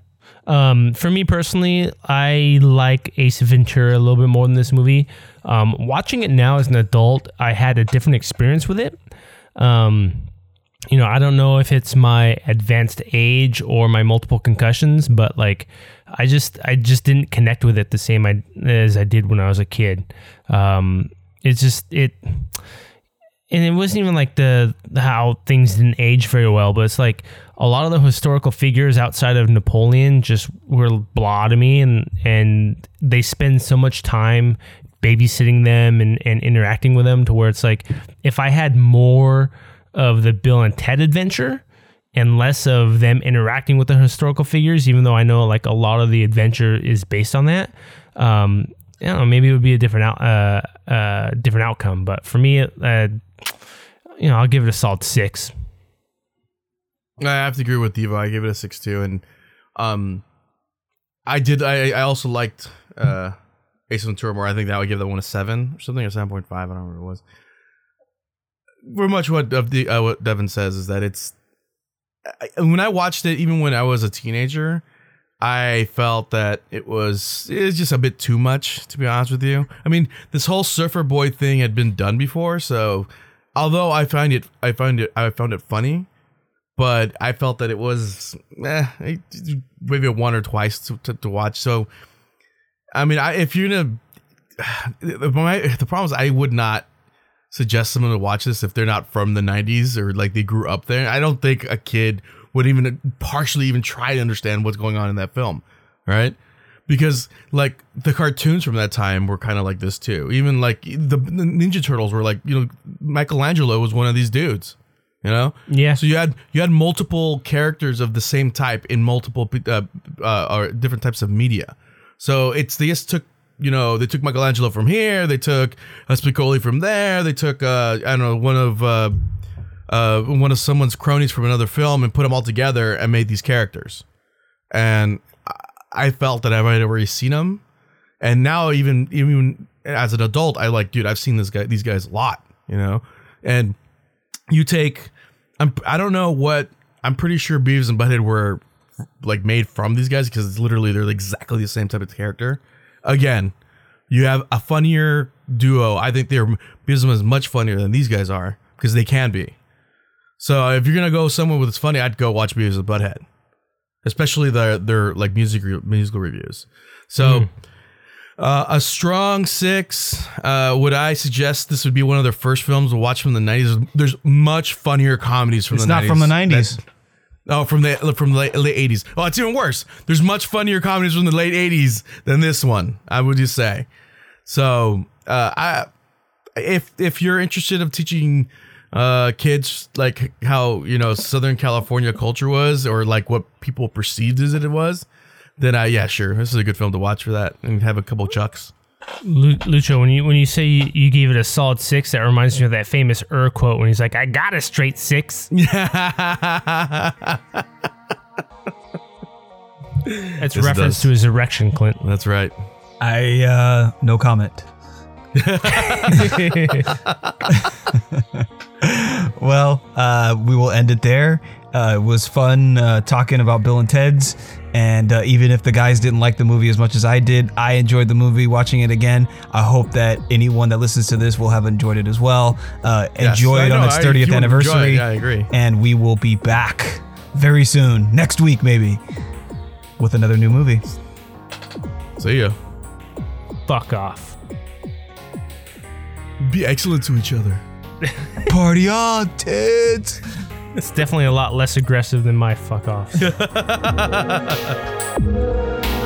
Um, for me personally, I like Ace Ventura a little bit more than this movie. Um, watching it now as an adult, I had a different experience with it. Um, you know, I don't know if it's my advanced age or my multiple concussions, but like, I just, I just didn't connect with it the same as I did when I was a kid. Um, it's just it, and it wasn't even like the how things didn't age very well, but it's like a lot of the historical figures outside of Napoleon just were blah to me, and and they spend so much time babysitting them and, and interacting with them to where it's like if I had more of the Bill and Ted adventure and less of them interacting with the historical figures, even though I know like a lot of the adventure is based on that. Um, I don't know, maybe it would be a different out, uh, uh, different outcome. But for me, uh, you know, I'll give it a solid six. I have to agree with Diva. I gave it a six too, and um, I did. I I also liked uh Ace Ventura more. I think that would give that one a seven or something, or seven point five. I don't remember what it was. For much what of the uh, what Devin says is that it's I, when I watched it, even when I was a teenager, I felt that it was it was just a bit too much. To be honest with you, I mean, this whole surfer boy thing had been done before, so although I find it, I find it, I found it funny, but I felt that it was eh, maybe one or twice to, to, to watch. So, I mean, I, if you're gonna, my, the problem is I would not suggest someone to watch this if they're not from the 90s or like they grew up there. I don't think a kid would even partially even try to understand what's going on in that film, right? Because like the cartoons from that time were kind of like this too. Even like the, the Ninja Turtles were like, you know, Michelangelo was one of these dudes, you know? Yeah. So you had you had multiple characters of the same type in multiple uh, uh, or different types of media. So it's they just took you know they took Michelangelo from here, they took uh, Spicoli from there, they took uh, I don't know one of uh, uh, one of someone's cronies from another film and put them all together and made these characters. And I felt that I might have already seen them, and now even even as an adult, I like, dude, I've seen this guy, these guys a lot, you know. And you take, I'm, I don't know what, I'm pretty sure Beavis and Butthead were like made from these guys because it's literally they're exactly the same type of character. Again, you have a funnier duo. I think they're Beavis is much funnier than these guys are because they can be. So if you're gonna go somewhere with it's funny, I'd go watch Beavis and Butthead especially their their like music musical reviews. So. Mm. Uh, a strong six. Uh, would I suggest this would be one of their first films to watch from the nineties? There's much funnier comedies from it's the. It's not 90s from the nineties. Oh, from the from the late, late eighties. Oh, it's even worse. There's much funnier comedies from the late eighties than this one. I would just say. So, uh, I if if you're interested of teaching uh kids like how you know southern california culture was or like what people perceived as it was then I yeah sure this is a good film to watch for that and have a couple chucks Lucho, when you when you say you, you gave it a solid six, that reminds me of that famous Ur quote when he's like, "I got a straight six. That's Yes, reference does. to his erection, Clint. that's right I uh, no comment. well, uh, we will end it there. Uh, it was fun uh, talking about Bill and Ted's, and uh, even if the guys didn't like the movie as much as I did, I enjoyed the movie. Watching it again, I hope that anyone that listens to this will have enjoyed it as well. Uh, Yes, enjoy I it on know. its I- you 30th would enjoy it, anniversary. yeah, I agree. And we will be back very soon, next week maybe, with another new movie. see ya Fuck off. be excellent to each other Party on, Teds! It's definitely a lot less aggressive than my fuck off.